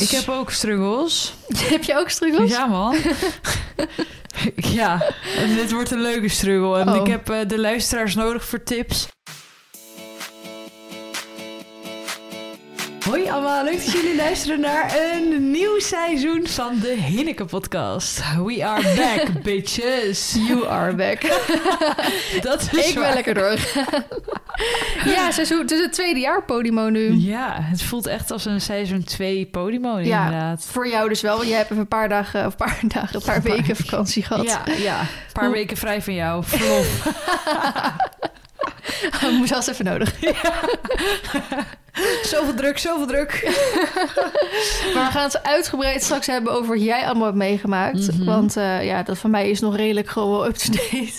Ik heb ook struggles. Heb je ook struggles? Ja, man. ja, en dit wordt een leuke struggle. En Oh. ik heb eh, de luisteraars nodig voor tips. Hoi allemaal, leuk dat jullie luisteren naar een nieuw seizoen van de Hinneke podcast. We are back, bitches. You are back. Dat is ik ben lekker door. ja, seizoen, het is het tweede jaar Podimo nu. Ja, het voelt echt als een seizoen 2 Podimo Ja. inderdaad. Voor jou dus wel, want je hebt even een paar dagen, of een paar dagen, een paar weken vakantie gehad. Ja, ja. Een paar Hoe- weken vrij van jou. Verlof. Dat moest zelfs even nodig. zoveel druk, zoveel druk. Maar we gaan het uitgebreid straks hebben over wat jij allemaal hebt meegemaakt. Mhm. Want eh, ja, dat van mij is nog redelijk gewoon wel up-to-date.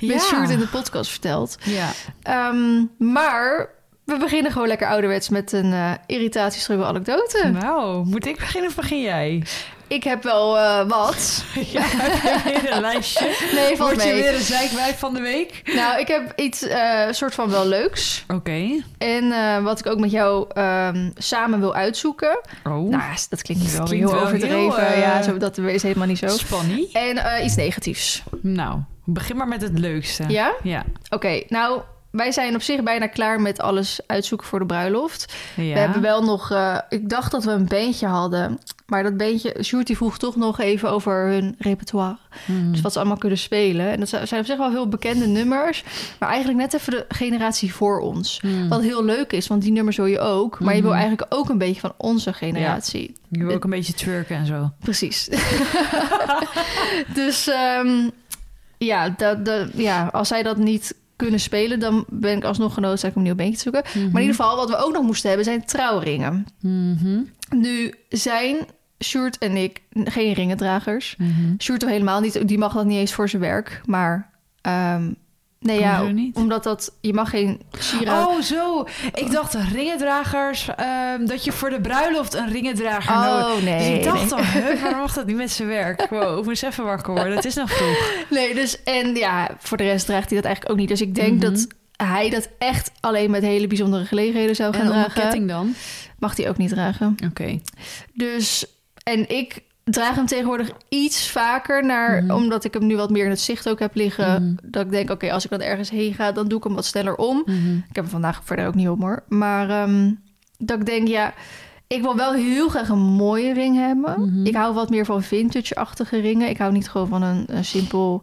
Met Sjoerd in de podcast verteld. Ja. Ehm, maar we beginnen gewoon lekker ouderwets met een irritatiestruggle anekdote. Nou, moet ik beginnen of begin jij? Ik heb wel eh, wat. Ja, heb een lijstje? Nee, valt Word je mee. weer een zeikwijf van de week? Nou, ik heb iets eh, soort van wel leuks. Oké. En wat ik ook met jou ehm, samen wil uitzoeken. Oh, Nou, dat klinkt Dat wel klinkt heel wel overdreven. heel, Ja, zo, dat is helemaal niet zo. Spanny. En iets negatiefs. Nou, begin maar met het leukste. Ja? Ja. Oké, nou, wij zijn op zich bijna klaar met alles uitzoeken voor de bruiloft. ja. We hebben wel nog... eh, ik dacht dat we een bandje hadden. Maar dat bandje... Sjoerd vroeg toch nog even over hun repertoire. Hmm. Dus wat ze allemaal kunnen spelen. En dat zijn op zich wel heel bekende nummers. Maar eigenlijk net even de generatie voor ons. Hmm. Wat heel leuk is, want die nummers wil je ook. Maar je wil Mhm. eigenlijk ook een beetje van onze generatie. Je wil ook een beetje twerken en zo. Precies. dus ehm, ja, dat, dat, ja, als zij dat niet kunnen spelen... dan ben ik alsnog genoodzaakt om een nieuw beentje te zoeken. Maar in ieder geval, wat we ook nog moesten hebben... zijn trouwringen. Mhm. Nu zijn Sjoerd en ik geen ringendragers. Mhm. Sjoerd toch helemaal niet. Die mag dat niet eens voor zijn werk. Maar ehm, nee, ja, omdat dat... Je mag geen sieraad... Oh, zo. Ik dacht ringendragers, ehm, dat je voor de bruiloft een ringendrager Oh, nodig nee, Dus ik dacht nee. waarom mag dat niet met zijn werk? Wow, ik moest even wakker worden. Het is nog vroeg. Nee, dus en ja, voor de rest draagt hij dat eigenlijk ook niet. Dus ik denk Mhm. dat hij dat echt alleen met hele bijzondere gelegenheden zou gaan En om een dragen. ketting dan? Mag hij ook niet dragen. Oké. Dus, en ik draag hem tegenwoordig iets vaker naar, Mhm. omdat ik hem nu wat meer in het zicht ook heb liggen. Mhm. Dat ik denk, oké, als ik dan ergens heen ga, dan doe ik hem wat sneller om. Mhm. Ik heb hem vandaag verder ook niet om hoor. Maar ehm, dat ik denk, ja, ik wil wel heel graag een mooie ring hebben. Ik hou wat meer van vintage-achtige ringen. Ik hou niet gewoon van een, een simpel...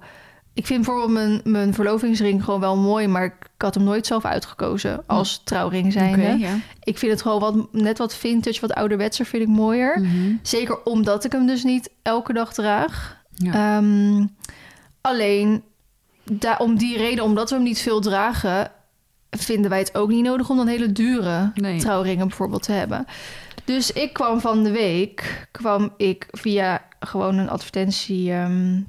Ik vind bijvoorbeeld mijn, mijn verlovingsring gewoon wel mooi... maar ik had hem nooit zelf uitgekozen als trouwring zijnde. Ik vind het gewoon wat, net wat vintage, wat ouderwetser vind ik mooier. Mhm. Zeker omdat ik hem dus niet elke dag draag. Ja. Ehm, alleen da- om die reden, omdat we hem niet veel dragen, vinden wij het ook niet nodig om dan hele dure Nee. trouwringen bijvoorbeeld te hebben. Dus ik kwam van de week, kwam ik via gewoon een advertentie. ehm,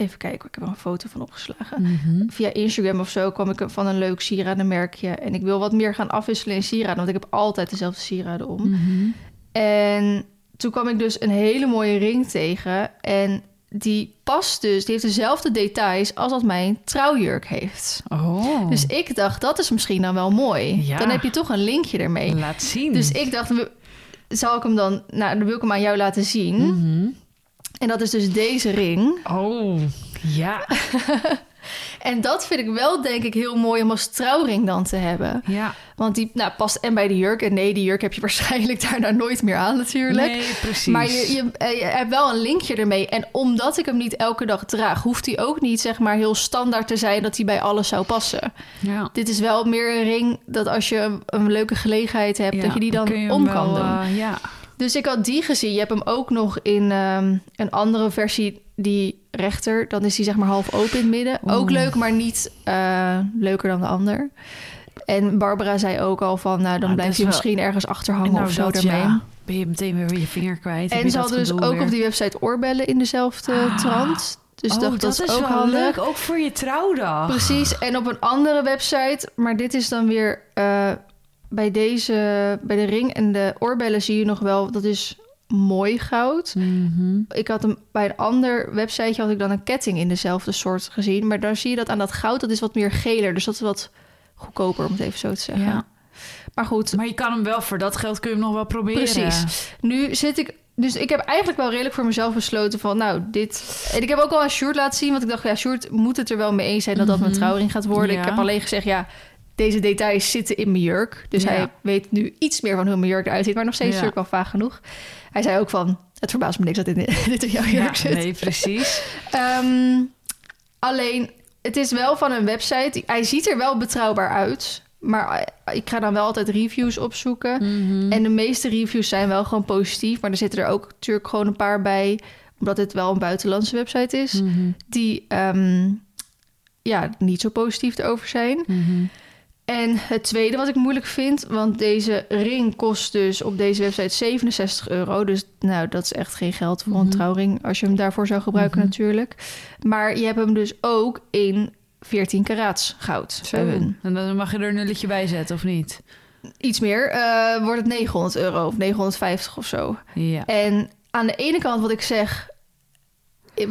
even kijken, ik heb er een foto van opgeslagen. Mhm. Via Instagram of zo kwam ik van een leuk sieradenmerkje. En ik wil wat meer gaan afwisselen in sieraden, want ik heb altijd dezelfde sieraden om. Mhm. En toen kwam ik dus een hele mooie ring tegen. En die past dus, die heeft dezelfde details als dat mijn trouwjurk heeft. Oh. Dus ik dacht, dat is misschien dan wel mooi. Ja. Dan heb je toch een linkje ermee. Laat zien. Dus ik dacht, we- zal ik hem dan... Nou, dan wil ik hem aan jou laten zien. Mhm. En dat is dus deze ring. Oh, ja. En dat vind ik wel, denk ik, heel mooi om als trouwring dan te hebben. Ja. Want die nou, past en bij de jurk. En nee, die jurk heb je waarschijnlijk daarna nooit meer aan natuurlijk. Nee, precies. Maar je, je, eh, je hebt wel een linkje ermee. En omdat ik hem niet elke dag draag, hoeft hij ook niet zeg maar heel standaard te zijn dat hij bij alles zou passen. Ja. Dit is wel meer een ring dat als je een, een leuke gelegenheid hebt, Ja, dat je die dan om wel, kan doen. eh, ja. Dus ik had die gezien. Je hebt hem ook nog in ehm, een andere versie, die rechter. Dan is die zeg maar half open in het midden. Ook leuk, maar niet eh, leuker dan de ander. En Barbara zei ook al van, nou dan Ah, dat blijft hij wel- misschien ergens achter hangen Nou, of zo dat, ermee. ja. Ben je meteen weer je vinger kwijt. En je ze dat hadden dus ook weer. op die website oorbellen in dezelfde Ah. trant. Dus oh, dacht, dat, is ook handig. leuk, ook voor je trouwdag. Precies. En op een andere website, maar dit is dan weer eh, bij deze, bij de ring en de oorbellen zie je nog wel, dat is mooi goud. Mhm. Ik had hem bij een ander websiteje had ik dan een ketting in dezelfde soort gezien, maar daar zie je dat aan dat goud, dat is wat meer geler, dus dat is wat goedkoper om het even zo te zeggen. Ja. Maar goed, Maar je kan hem wel, voor dat geld kun je hem nog wel proberen. Precies. nu zit ik... Dus ik heb eigenlijk wel redelijk voor mezelf besloten van... Nou, dit... En ik heb ook al aan Sjoerd laten zien. Want ik dacht, ja, Sjoerd moet het er wel mee eens zijn... dat dat mijn Mhm. trouwring gaat worden. Ja. Ik heb alleen gezegd, ja... Deze details zitten in mijn jurk. Dus Ja. hij weet nu iets meer van hoe mijn jurk eruit ziet. Maar nog steeds Ja. natuurlijk wel vaag genoeg. Hij zei ook van... Het verbaast me niks dat dit, dit in jouw jurk Ja, zit. nee, precies. Ehm, alleen, het is wel van een website. Hij ziet er wel betrouwbaar uit. Maar eh, ik ga dan wel altijd reviews opzoeken. Mhm. En de meeste reviews zijn wel gewoon positief. Maar er zitten er ook natuurlijk gewoon een paar bij. Omdat het wel een buitenlandse website is. Mhm. Die ehm, ja, niet zo positief erover zijn. Mhm. En het tweede wat ik moeilijk vind. Want deze ring kost dus op deze website 67 euro. Dus nou, dat is echt geen geld voor een Mhm. trouwring. Als je hem daarvoor zou gebruiken Mhm. natuurlijk. Maar je hebt hem dus ook in 14 karaats goud hun. En dan mag je er een nulletje bij zetten, of niet? Iets meer. eh, wordt het 900 euro of 950 of zo. Ja. En aan de ene kant wat ik zeg...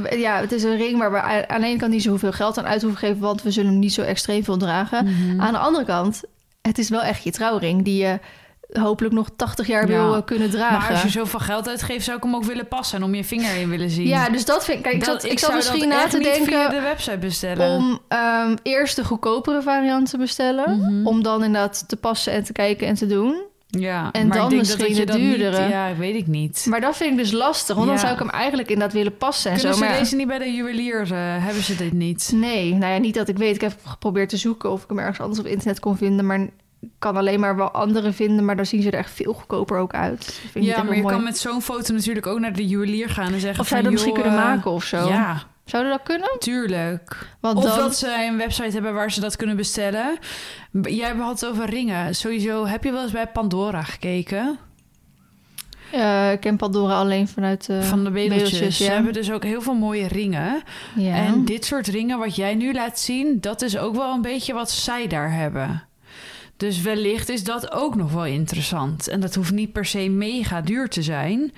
Ja, het is een ring waar we aan de ene kant niet zoveel geld aan uit hoeven geven... want we zullen hem niet zo extreem veel dragen. Mhm. Aan de andere kant, het is wel echt je trouwring... die je hopelijk nog 80 jaar Ja. wil eh, kunnen dragen. Maar als je zoveel geld uitgeeft, zou ik hem ook willen passen en om je vinger in willen zien. Ja, dus dat vind ik... Kijk, ik zat, ik zat misschien na te via denken... de website bestellen. om ehm, eerst de goedkopere variant te bestellen... Mhm. om dan inderdaad te passen en te kijken en te doen... Ja, En maar dan ik denk dat misschien de dat niet- duurdere. ja, weet ik niet. Maar dat vind ik dus lastig, want dan zou ik hem eigenlijk inderdaad willen passen en Kunnen zo. ze Maar deze niet bij de juwelier? eh, hebben ze dit niet? Nee, nou ja, niet dat ik weet. Ik heb geprobeerd te zoeken of ik hem ergens anders op internet kon vinden, maar ik kan alleen maar wel andere vinden, maar dan zien ze er echt veel goedkoper ook uit. Dat vind Ja, maar je mooi. kan met zo'n foto natuurlijk ook naar de juwelier gaan en zeggen Of zij dat misschien kunnen eh, maken of zo. Ja, Zouden dat kunnen? tuurlijk. Want Of dan... dat ze een website hebben waar ze dat kunnen bestellen. Jij had het over ringen. Sowieso, heb je wel eens bij Pandora gekeken? Ik ken Pandora alleen vanuit eh Van de bedeltjes. bedeltjes, Ze hebben dus ook heel veel mooie ringen. ja. En dit soort ringen wat jij nu laat zien... dat is ook wel een beetje wat zij daar hebben. Dus wellicht is dat ook nog wel interessant. En dat hoeft niet per se mega duur te zijn.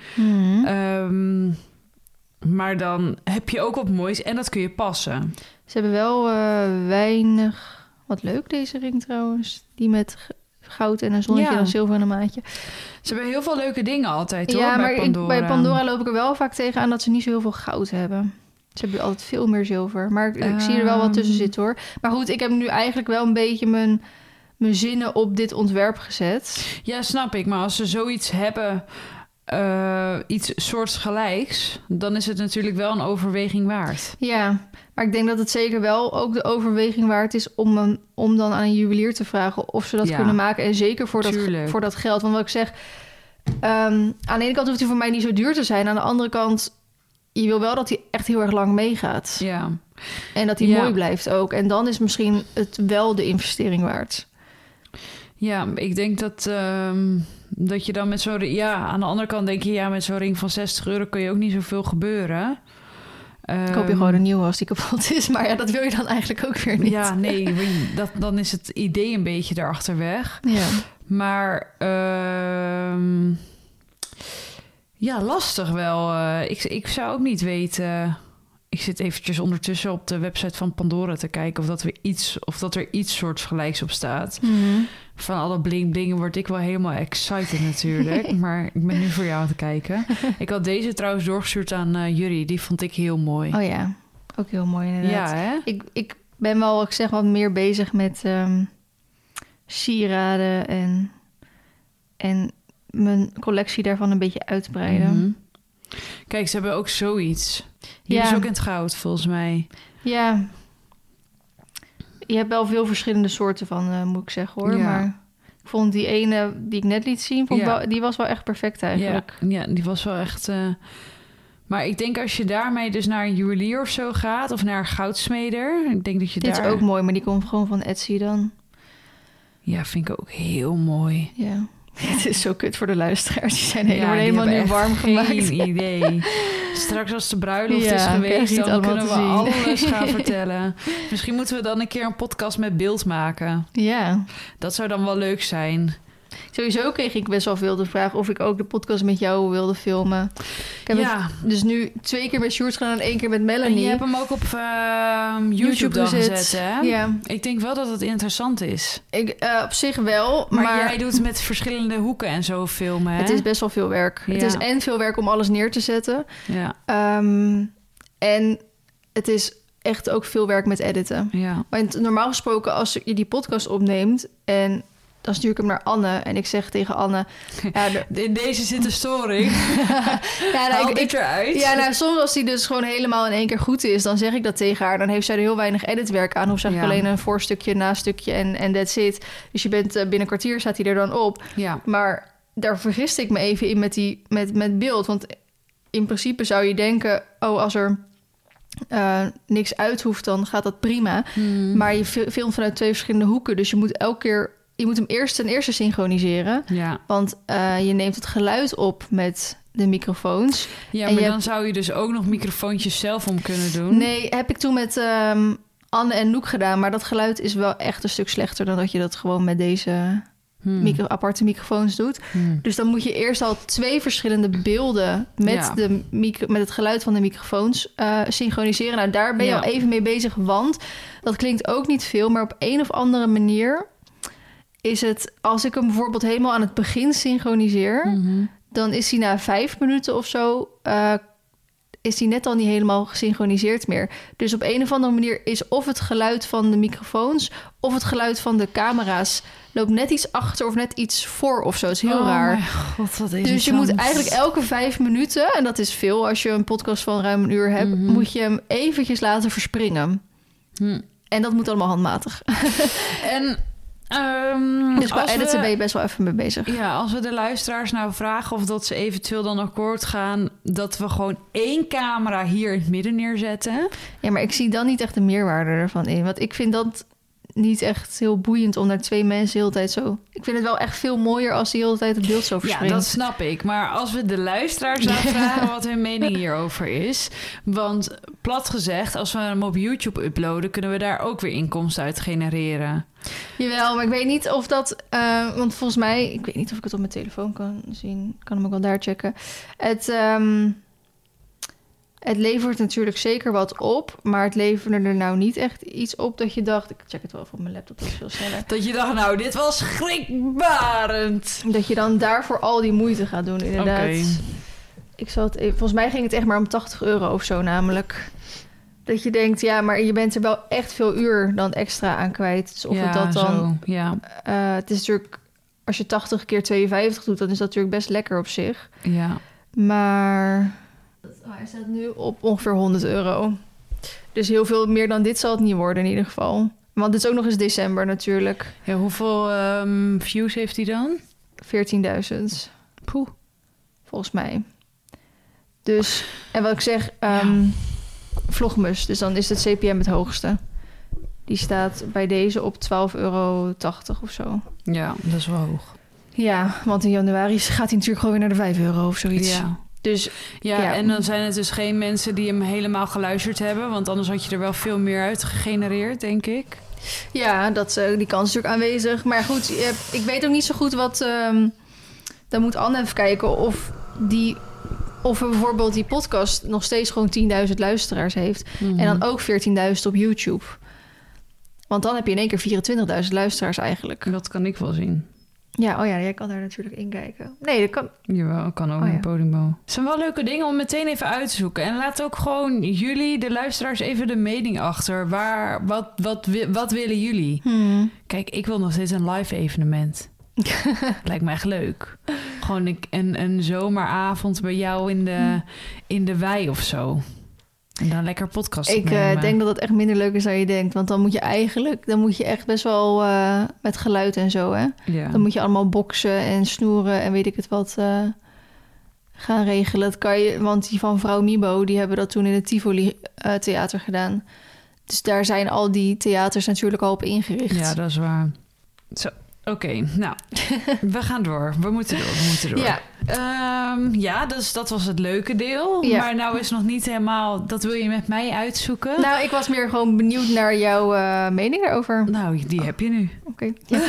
Ehm, maar dan heb je ook wat moois en dat kun je passen. Ze hebben wel eh, weinig... Wat leuk deze ring trouwens. Die met goud en een zonnetje Ja. en een zilver en een maatje. Ze hebben heel veel leuke dingen altijd hoor, ja, maar bij ik- Pandora. bij Pandora loop ik er wel vaak tegen aan dat ze niet zo heel veel goud hebben. Ze hebben altijd veel meer zilver. Maar ik, ik zie er wel wat tussen Ehm. zitten hoor. Maar goed, ik heb nu eigenlijk wel een beetje mijn, mijn zinnen op dit ontwerp gezet. Ja, snap ik. Maar als ze zoiets hebben, eh, iets soortgelijks... dan is het natuurlijk wel een overweging waard. Ja, maar ik denk dat het zeker wel ook de overweging waard is om, een, om dan aan een juwelier te vragen of ze dat Ja. kunnen maken. En zeker voor dat, Tuurlijk. voor dat geld. Want wat ik zeg, ehm, aan de ene kant hoeft hij voor mij niet zo duur te zijn. Aan de andere kant, je wil wel dat hij echt heel erg lang meegaat. Ja. En dat hij Ja. mooi blijft ook. En dan is misschien het wel de investering waard. Ja, ik denk dat, ehm, dat je dan met zo'n... Ja, aan de andere kant denk je... ja, met zo'n ring van 60 euro kun je ook niet zoveel gebeuren. Koop je Ehm, gewoon een nieuwe als die kapot is. Maar ja, dat wil je dan eigenlijk ook weer niet. Ja, nee, dat, dan is het idee een beetje daarachter weg. Ja. Maar ehm, ja, lastig wel. Eh, ik, ik zou ook niet weten. Ik zit eventjes ondertussen op de website van Pandora te kijken of dat, we iets, of dat er iets soortgelijks op staat. Mhm. Van alle bling bling word ik wel helemaal excited natuurlijk. maar ik ben nu voor jou aan het kijken. Ik had deze trouwens doorgestuurd aan eh Jury. Die vond ik heel mooi. Oh ja, ook heel mooi inderdaad. ja, hè? Ik, ik ben wel, ik zeg wat meer bezig met ehm, sieraden en, en mijn collectie daarvan een beetje uitbreiden. Mhm. Kijk, ze hebben ook zoiets. Die Ja. is ook in het goud, volgens mij. Ja, je hebt wel veel verschillende soorten van, eh, moet ik zeggen hoor. Ja. Maar ik vond die ene die ik net liet zien, vond ik Ja. wel, die was wel echt perfect eigenlijk. Ja, ja, die was wel echt. eh, Maar ik denk als je daarmee dus naar een juwelier of zo gaat, of naar een goudsmeder, ik denk dat je Dit daar. is ook mooi, maar die komt gewoon van Etsy dan. Ja, vind ik ook heel mooi. Ja. Het is zo kut voor de luisteraars. Die zijn Ja, helemaal, die helemaal nu warm gemaakt. Geen idee. Straks als de bruiloft Ja, is geweest, dan kunnen we zien. alles gaan vertellen. Misschien moeten we dan een keer een podcast met beeld maken. Ja, Dat zou dan wel leuk zijn. Sowieso kreeg ik best wel veel de vraag of ik ook de podcast met jou wilde filmen. Ik heb ja, het dus nu twee keer met Sjoerd gedaan en één keer met en Melanie. je hebt hem ook op ehm, YouTube, dan gezet, hè? Ja, Ik denk wel dat het interessant is. ik, eh, op zich wel, Maar, maar, jij doet met verschillende hoeken en zo filmen, hè? het is best wel veel werk. Het is en veel werk om alles neer te zetten. Ja, Ehm, en het is echt ook veel werk met editen. ja. Want normaal gesproken, als je die podcast opneemt en dan stuur ik hem naar Anne en ik zeg tegen Anne, ja, In deze zit een storing. ja, nou, ik, ik, eruit. ja, nou, soms als die dus gewoon helemaal in één keer goed is, dan zeg ik dat tegen haar. Dan heeft zij er heel weinig editwerk aan. Hoeft ze eigenlijk Ja. alleen een voorstukje, nastukje en en that's it. Dus je bent eh, binnen een kwartier staat hij er dan op. ja. Maar daar vergiste ik me even in met, die, met, met beeld. Want in principe zou je denken, oh, als er eh, niks uit hoeft, dan gaat dat prima. Hmm. Maar je fil- filmt vanuit twee verschillende hoeken. Dus je moet elke keer, je moet hem eerst ten eerste synchroniseren. Ja, Want eh, je neemt het geluid op met de microfoons. ja En maar dan zou je dus ook nog microfoontjes zelf om kunnen doen. Nee, heb ik toen met ehm, Anne en Noek gedaan. Maar dat geluid is wel echt een stuk slechter dan dat je dat gewoon met deze Hmm. micro aparte microfoons doet. Hmm. Dus dan moet je eerst al twee verschillende beelden met, Ja. de micro, met het geluid van de microfoons eh, synchroniseren. Nou, daar ben je Ja. al even mee bezig, want dat klinkt ook niet veel, maar op een of andere manier is het, als ik hem bijvoorbeeld helemaal aan het begin synchroniseer, Mhm. dan is hij na vijf minuten of zo. eh, is hij net al niet helemaal gesynchroniseerd meer. Dus op een of andere manier is of het geluid van de microfoons of het geluid van de camera's loopt net iets achter of net iets voor of zo. Het is heel Oh raar. god, wat Dus je moet eigenlijk elke vijf minuten, en dat is veel als je een podcast van ruim een uur hebt, Mhm. moet je hem eventjes laten verspringen. Hm. En dat moet allemaal handmatig. En ehm, Dus qua editen we- ben je best wel even mee bezig. Ja, als we de luisteraars nou vragen of dat ze eventueel dan akkoord gaan... dat we gewoon één camera hier in het midden neerzetten. Ja, maar ik zie dan niet echt de meerwaarde ervan in. Want ik vind dat niet echt heel boeiend om naar twee mensen de hele tijd zo... Ik vind het wel echt veel mooier als die de hele tijd het beeld zo Ja, verspringt. dat snap ik. Maar als we de luisteraars vragen wat hun mening hierover is... want plat gezegd, als we hem op YouTube uploaden... kunnen we daar ook weer inkomsten uit genereren. Jawel, maar ik weet niet of dat... eh, want volgens mij... Ik weet niet of ik het op mijn telefoon kan zien. Ik kan hem ook wel daar checken. Het, ehm, het levert natuurlijk zeker wat op. Maar het leverde er nou niet echt iets op dat je dacht... Ik check het wel even op mijn laptop, dat is veel sneller. Dat je dacht, nou, dit was schrikbarend. Dat je dan daarvoor al die moeite gaat doen, inderdaad. Oké. Ik zal het even, volgens mij ging het echt maar om 80 euro of zo namelijk. Dat je denkt, ja, maar je bent er wel echt veel uur dan extra aan kwijt. Dus of ja, het dat dan... Zo, ja, eh, het is natuurlijk... Als je 80 keer 52 doet, dan is dat natuurlijk best lekker op zich. ja. Maar oh, hij staat nu op ongeveer 100 euro. Dus heel veel meer dan dit zal het niet worden in ieder geval. Want het is ook nog eens december natuurlijk. ja hoeveel ehm, views heeft hij dan? 14.000. Poeh. volgens mij. Dus, en wat ik zeg, ehm Vlogmus. Dus dan is het CPM het hoogste. Die staat bij deze op 12,80 euro of zo. Ja, dat is wel hoog. Ja, want in januari gaat hij natuurlijk gewoon weer naar de 5 euro of zoiets. Ja. Dus Ja, Ja. en dan zijn het dus geen mensen die hem helemaal geluisterd hebben. Want anders had je er wel veel meer uit gegenereerd, denk ik. ja, dat, die kans is natuurlijk aanwezig. Maar goed, ik weet ook niet zo goed wat... ehm, dan moet Anne even kijken of die... Of bijvoorbeeld die podcast nog steeds gewoon 10.000 luisteraars heeft. En dan ook 14.000 op YouTube. Want dan heb je in één keer 24.000 luisteraars eigenlijk. Dat kan ik wel zien. Ja, oh ja, jij kan daar natuurlijk in kijken. Nee, dat kan. Jawel, kan ook Oh ja. in Podimo. Het zijn wel leuke dingen om meteen even uit te zoeken. En laat ook gewoon jullie, de luisteraars, even de mening achter. Waar, wat, wat, wat willen jullie? Hmm. Kijk, ik wil nog steeds een live evenement. Lijkt me echt leuk. Gewoon een, een, een zomeravond bij jou in de, in de wei of zo. En dan lekker podcast Ik eh, denk dat dat echt minder leuk is dan je denkt. Want dan moet je eigenlijk, dan moet je echt best wel eh, met geluid en zo, hè. Ja. Dan moet je allemaal boksen en snoeren en weet ik het wat eh, gaan regelen. Dat kan je, want die van vrouw Mibo, die hebben dat toen in het Tivoli eh, Theater gedaan. Dus daar zijn al die theaters natuurlijk al op ingericht. ja, dat is waar. Zo. Oké, nou, we gaan door. We moeten door, we moeten door. Ja. Ehm, ja, dus dat was het leuke deel. Ja. Maar nou is nog niet helemaal... Dat wil je met mij uitzoeken? Nou, ik was meer gewoon benieuwd naar jouw eh, mening daarover. Nou, die heb je nu. Oké. Ja,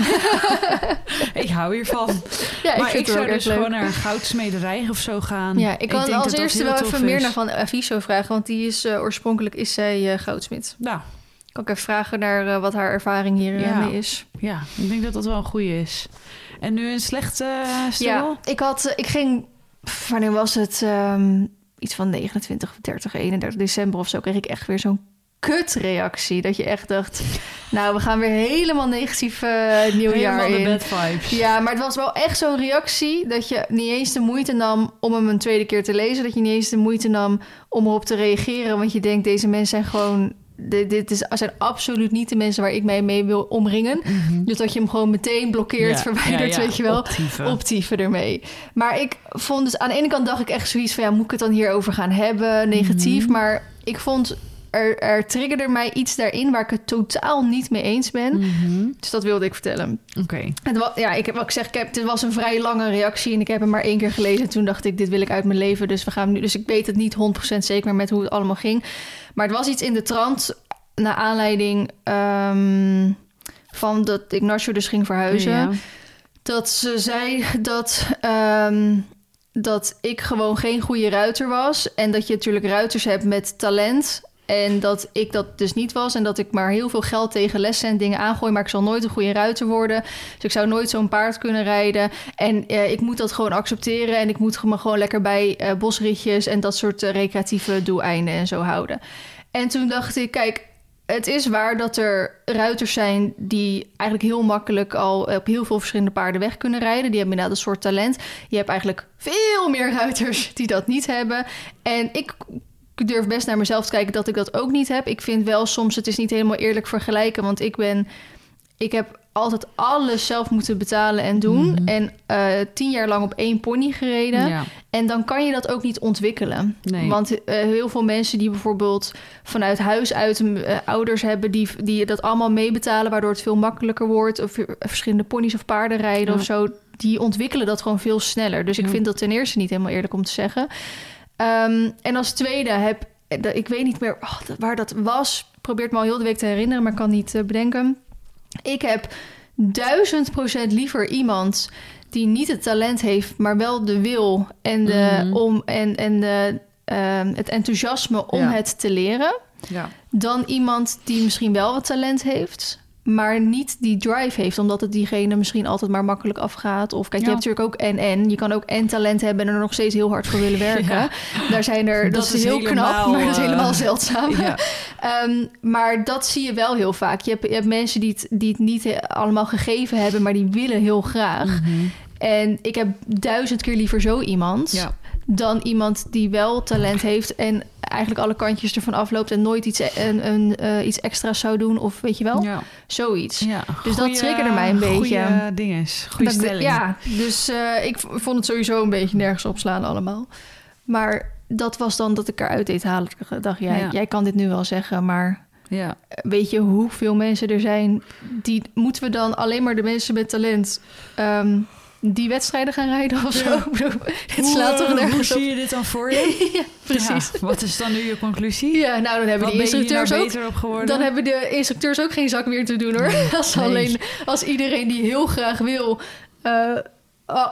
Ik hou hiervan. ja maar ik zou dus leuk. gewoon naar een goudsmederij of zo gaan. Ja, ik kan denk als dat eerste wel even meer naar Van Aviso vragen, want die is eh, oorspronkelijk is zij eh, goudsmid. Nou, Kan ik even vragen naar eh, wat haar ervaring hiermee Ja. is. ja, ik denk dat dat wel een goede is. En nu een slechte uh, stil? Ja, ik had, eh, ik ging, wanneer was het? Ehm, iets van 29, 30, 31 december of zo kreeg ik echt weer zo'n kutreactie. Dat je echt dacht, nou, we gaan weer helemaal negatief eh nieuwjaar Helemaal de in. bad vibes. Ja, maar het was wel echt zo'n reactie dat je niet eens de moeite nam om hem een tweede keer te lezen. Dat je niet eens de moeite nam om erop te reageren. Want je denkt, deze mensen zijn gewoon. Dit, dit is, zijn absoluut niet de mensen waar ik mee, mee wil omringen. Mhm. Dus dat je hem gewoon meteen blokkeert, Ja, verwijdert, ja, ja, weet je wel. optieven. Optieven ermee. Maar ik vond dus aan de ene kant dacht ik echt zoiets van ja, moet ik het dan hierover gaan hebben? Negatief. Mhm. Maar ik vond er, er triggerde mij iets daarin waar ik het totaal niet mee eens ben. Mhm. Dus dat wilde ik vertellen. Oké. Wa- ja, ik heb wat ik zeg, ik heb, het was een vrij lange reactie en ik heb hem maar één keer gelezen. En toen dacht ik, dit wil ik uit mijn leven. Dus we gaan nu. Dus ik weet het niet 100% zeker met hoe het allemaal ging. Maar het was iets in de trant naar aanleiding ehm, van dat Ignacio dus ging verhuizen. Ja. Dat ze zei dat, ehm, dat ik gewoon geen goede ruiter was. En dat je natuurlijk ruiters hebt met talent. En dat ik dat dus niet was. En dat ik maar heel veel geld tegen lessen en dingen aangooi. Maar ik zal nooit een goede ruiter worden. Dus ik zou nooit zo'n paard kunnen rijden. En eh, ik moet dat gewoon accepteren. En ik moet me gewoon lekker bij eh, bosritjes en dat soort eh, recreatieve doeleinden en zo houden. En toen dacht ik, kijk, het is waar dat er ruiters zijn die eigenlijk heel makkelijk al op heel veel verschillende paarden weg kunnen rijden. Die hebben inderdaad een soort talent. Je hebt eigenlijk veel meer ruiters die dat niet hebben. En ik durf best naar mezelf te kijken dat ik dat ook niet heb. Ik vind wel soms, het is niet helemaal eerlijk vergelijken, want ik ben, ik heb altijd alles zelf moeten betalen en doen. Mhm. En eh, tien jaar lang op één pony gereden. Ja. En dan kan je dat ook niet ontwikkelen. Nee. Want eh, heel veel mensen die bijvoorbeeld vanuit huis uit eh, ouders hebben... Die, die dat allemaal meebetalen, waardoor het veel makkelijker wordt... of verschillende ponies of paarden rijden Ja. of zo... die ontwikkelen dat gewoon veel sneller. Dus ik vind dat ten eerste niet helemaal eerlijk om te zeggen. Ehm, en als tweede heb... Ik weet niet meer oh, waar dat was. Probeer het me al heel de week te herinneren, maar kan niet eh, bedenken. Ik heb duizend procent liever iemand die niet het talent heeft, maar wel de wil en, de, Mhm. om, en, en de, ehm, het enthousiasme om Ja. het te leren, Ja. dan iemand die misschien wel wat talent heeft, maar niet die drive heeft, omdat het diegene misschien altijd maar makkelijk afgaat. Of kijk, Ja. je hebt natuurlijk ook en en. Je kan ook en talent hebben en er nog steeds heel hard voor willen werken. Ja. Daar zijn er, dat, Dat is is heel knap, maar dat is eh, helemaal zeldzaam. Ja. Ehm, maar dat zie je wel heel vaak. Je hebt, je hebt mensen die het, die het niet allemaal gegeven hebben, maar die willen heel graag. Mhm. En ik heb duizend keer liever zo iemand Ja. Dan iemand die wel talent heeft en eigenlijk alle kantjes ervan afloopt en nooit iets, een, een, eh, iets extra's zou doen of weet je wel, Ja. zoiets. Ja. Dus dat triggerde mij een beetje. Goeie dinges. Goeie ik- stelling. ja, dus eh, ik vond het sowieso een beetje nergens opslaan allemaal. Maar dat was dan dat ik eruit deed halen. Ik dacht, jij, Ja. jij kan dit nu wel zeggen, maar Ja. weet je hoeveel mensen er zijn die moeten we dan alleen maar de mensen met talent ehm, die wedstrijden gaan rijden of zo? Het slaat toch Hoe, hoe nergens op. zie je dit dan voor je? ja, precies. Ja, wat is dan nu je conclusie? Ja, nou dan hebben je hier nou instructeurs ook. beter op geworden? Dan hebben de instructeurs ook geen zak meer te doen hoor. Als, nee. alleen, als iedereen die heel graag wil, eh,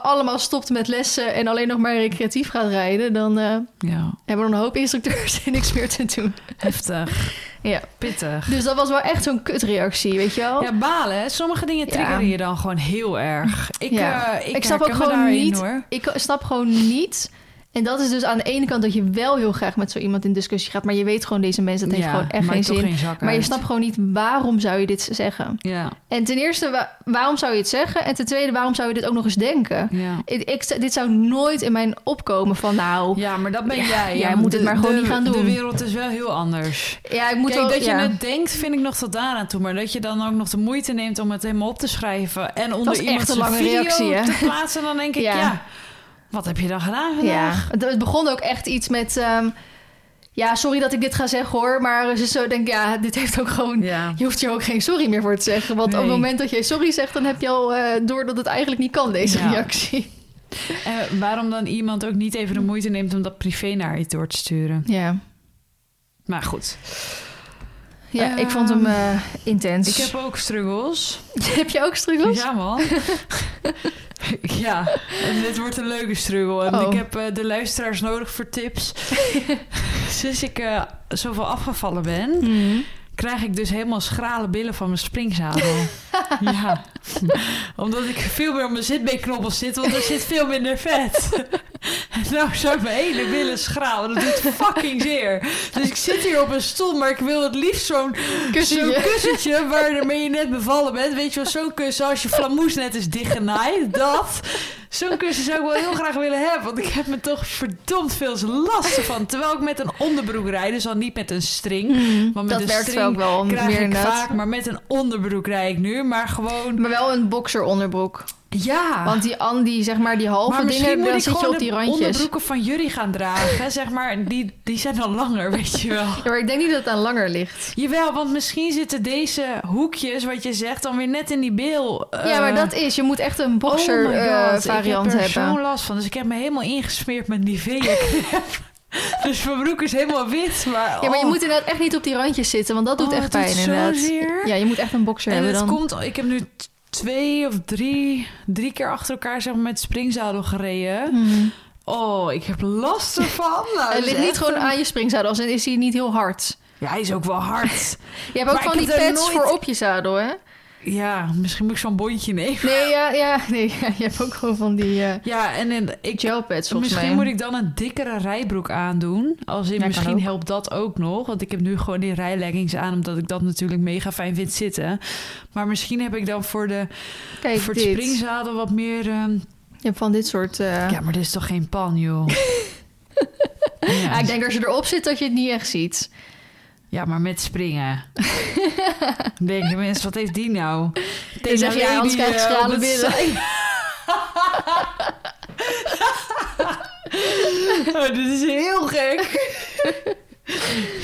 allemaal stopt met lessen en alleen nog maar recreatief gaat rijden, dan eh, Ja, hebben we een hoop instructeurs en niks meer te doen. heftig. Ja. Pittig. Dus dat was wel echt zo'n kutreactie, weet je wel? Ja, balen. Hè? Sommige dingen Ja. triggeren je dan gewoon heel erg. Ik, Ja. eh, ik, Ik snap ook gewoon niet- Hoor. Ik snap gewoon niet. En dat is dus aan de ene kant dat je wel heel graag met zo iemand in discussie gaat, maar je weet gewoon deze mensen, dat heeft Ja, gewoon echt geen zin. geen maar je snapt gewoon niet waarom zou je dit zeggen. Ja, En ten eerste, wa- waarom zou je het zeggen? En ten tweede, waarom zou je dit ook nog eens denken? ja. Ik, ik- dit zou nooit in mijn opkomen van nou, Ja, maar dat ben Ja, jij. jij moet de- het maar gewoon de- niet gaan De doen. wereld is wel heel anders. ja, ik moet Kijk, wel... dat je het denkt, vind ik nog tot daaraan toe. Maar dat je dan ook nog de moeite neemt om het helemaal op te schrijven... en onder iemand een lange video reactie, hè? te plaatsen... dan denk ik, Ja. Ja, wat heb je dan gedaan Ja, vandaag? het, het begon ook echt iets met... ehm, Ja, sorry dat ik dit ga zeggen hoor. Maar ze zo denk ja, dit heeft ook gewoon... Ja. Je hoeft hier ook geen sorry meer voor te zeggen. Want op het moment dat jij sorry zegt... dan heb je al eh, door dat het eigenlijk niet kan, deze Ja. reactie. En waarom dan iemand ook niet even de moeite neemt om dat privé naar je door te sturen. Ja, Maar goed. Ja ik vond hem eh, intens. Ik heb ook struggles. heb je ook struggles? Ja, man. ja, en dit wordt een leuke struggle. En Oh. ik heb eh, de luisteraars nodig voor tips. Sinds ik eh, zoveel afgevallen ben, Mhm. krijg ik dus helemaal schrale billen van mijn springzadel. ja, omdat ik veel meer op mijn zitbeenknobbels zit, want er zit veel minder vet. Nou zijn mijn hele billen schraal. en Dat doet fucking zeer. Dus ik zit hier op een stoel, maar ik wil het liefst zo'n Kussentje. Kussentje waarmee je net bevallen bent. Weet je wel, zo'n kussen als je flamoes net is dichtgenaaid. Dat. Zo'n kussen zou ik wel heel graag willen hebben. Want ik heb me toch verdomd veel last van. Terwijl ik met een onderbroek rijd. Dus dan niet met een string. Mhm. Want met Dat een werkt string wel wel krijg meer ik vaak. Maar met een onderbroek rijd ik nu. Maar gewoon... Maar wel een boxer onderbroek. Ja. Want die, an, die, zeg maar, die halve maar dingen, moet dan ik zit je op die de randjes. onderbroeken van jullie gaan dragen. Zeg maar, die, die zijn dan langer, weet je wel. Ja, maar ik denk niet dat het aan langer ligt. Jawel, want misschien zitten deze hoekjes, wat je zegt, dan weer net in die bil. ja, maar eh, dat is, je moet echt een boxer oh my eh, God, variant ik heb er hebben. zo'n last van. Dus ik heb me helemaal ingesmeerd met Nivea dus mijn broek is helemaal wit. Maar, Ja, maar je oh. moet inderdaad echt niet op die randjes zitten, want dat doet Oh, echt het pijn zo inderdaad. zeer. Ja, je moet echt een boxer En hebben het dan. komt, ik heb nu twee of drie, drie keer achter elkaar zeg maar, met springzadel gereden. Mhm. Oh, ik heb last ervan. Nou, Het ligt niet gewoon een- aan je springzadel, als is hij niet heel hard. Ja, hij is ook wel hard. Je hebt ook Maar van die pads nooit- voor op je zadel, hè? Ja, misschien moet ik zo'n bondje nemen. Nee, ja, ja, nee, je hebt ook gewoon van die eh Ja, en, en ik, gelpads volgens Misschien mij. moet ik dan een dikkere rijbroek aandoen. Als in, Ja, misschien helpt dat ook nog. Want ik heb nu gewoon die rijleggings aan, omdat ik dat natuurlijk mega fijn vind zitten. Maar misschien heb ik dan voor, de, Kijk, voor het dit. springzadel wat meer. ehm, Je hebt van dit soort... eh, Ja, maar dit is toch geen pan, joh. ja. Ah, ik denk als je erop zit dat je het niet echt ziet. Ja, maar met springen. Denken mensen, wat heeft die nou? Dan zeg jij, anders krijg ik eh, oh, dit is heel gek.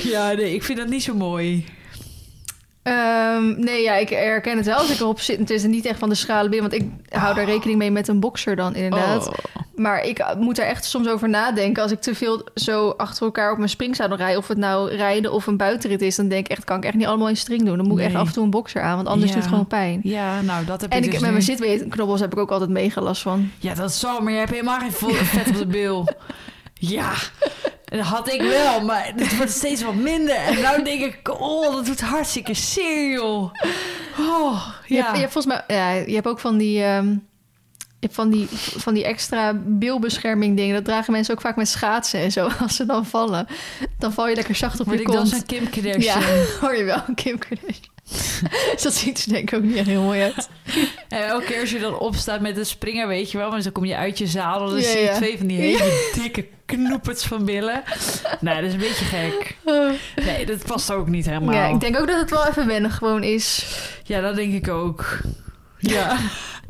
ja, nee, ik vind dat niet zo mooi. Ehm, nee, ja, ik herken het wel als ik erop zit. Het is niet echt van de schalen binnen, want ik hou daar rekening mee met een boxer dan inderdaad. Oh. Maar ik moet er echt soms over nadenken. Als ik te veel zo achter elkaar op mijn springzadel rij, of het nou rijden of een buitenrit is, dan denk ik echt, kan ik echt niet allemaal in string doen. Dan moet ik echt af en toe een boxer aan, want anders Ja. doet het gewoon pijn. Ja, nou, dat heb En ik ik, dus met mijn zitbeenknobbels heb ik ook altijd mega last van. Ja, dat is zo, maar je hebt helemaal geen vet op de bil. Ja, dat had ik wel, maar het wordt steeds wat minder. En nou denk ik, oh, dat doet hartstikke zeer, joh. Oh, Je, ja. hebt, je hebt volgens mij, ja, je hebt ook van die, ehm, je van die, van die extra bilbescherming dingen. Dat dragen mensen ook vaak met schaatsen en zo. Als ze dan vallen, dan val je lekker zacht op Word je ik dan kont. zo'n Kim Kardashian? Ja, hoor je wel, Kim Kardashian. dat ziet er denk ik ook niet echt heel mooi uit. En elke keer als je dan opstaat met een springer, weet je wel, maar dan kom je uit je zadel, dan Ja, zie je ja. twee van die hele dikke knoepers van billen. Nee, dat is een beetje gek. Nee, dat past ook niet helemaal. Ja, ik denk ook dat het wel even wennen gewoon is. Ja, dat denk ik ook. Ja.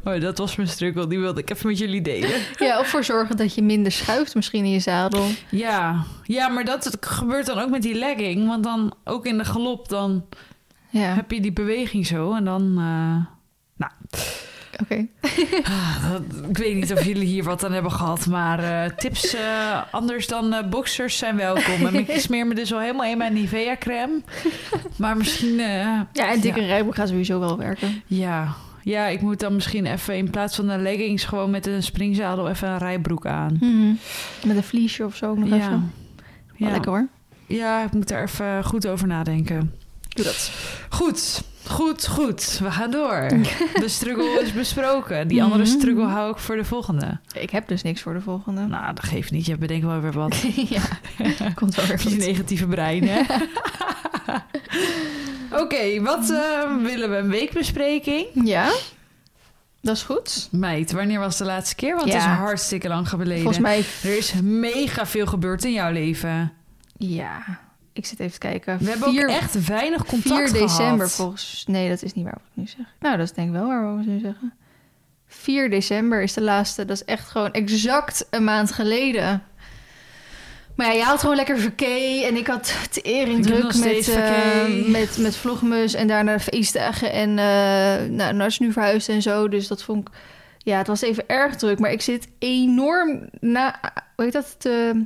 Oh, dat was mijn struggle. Die wilde ik even met jullie delen. Ja, of voor zorgen dat je minder schuift misschien in je zadel. Ja, ja maar dat gebeurt dan ook met die legging. Want dan ook in de galop, dan Ja, heb je die beweging zo. En dan... eh, nou, oké. ah, ik weet niet of jullie hier wat aan hebben gehad. Maar eh, tips eh, anders dan boxers zijn welkom. En ik smeer me dus al helemaal in mijn Nivea crème. Maar misschien... Ja, en dikke rijbroek gaat sowieso wel werken. Ja. ja, ik moet dan misschien even in plaats van de leggings... gewoon met een springzadel even een rijbroek aan. Mhm. Met een vliesje of zo nog Ja. even. Wel Ja. Lekker hoor. ja, ik moet daar even goed over nadenken. Doe dat. Goed, goed, goed. We gaan door. De struggle is besproken. Die andere Mhm. struggle hou ik voor de volgende. Ik heb dus niks voor de volgende. Nou, dat geeft niet. Je bedenkt wel weer wat. ja, komt wel weer Je negatieve brein, hè? Oké, wat eh, willen we? Een weekbespreking? Ja, dat is goed. Meid, wanneer was de laatste keer? Want het is hartstikke lang geleden. Volgens mij, Er is mega veel gebeurd in jouw leven. ja. Ik zit even te kijken. We hebben Vier- ook echt weinig contact 4 december gehad. volgens... Nee, dat is niet waar wat ik nu zeg. Nou, dat is denk ik wel waar we nu zeggen. 4 december is de laatste. Dat is echt gewoon exact een maand geleden. Maar ja, jij had gewoon lekker verkee en ik had tering druk met, verkee. met, met vlogmus en daarna feestdagen en uh, nou, is nu verhuisd en zo. Dus dat vond ik, ja, het was even erg druk. Maar ik zit enorm na, hoe heet dat, te,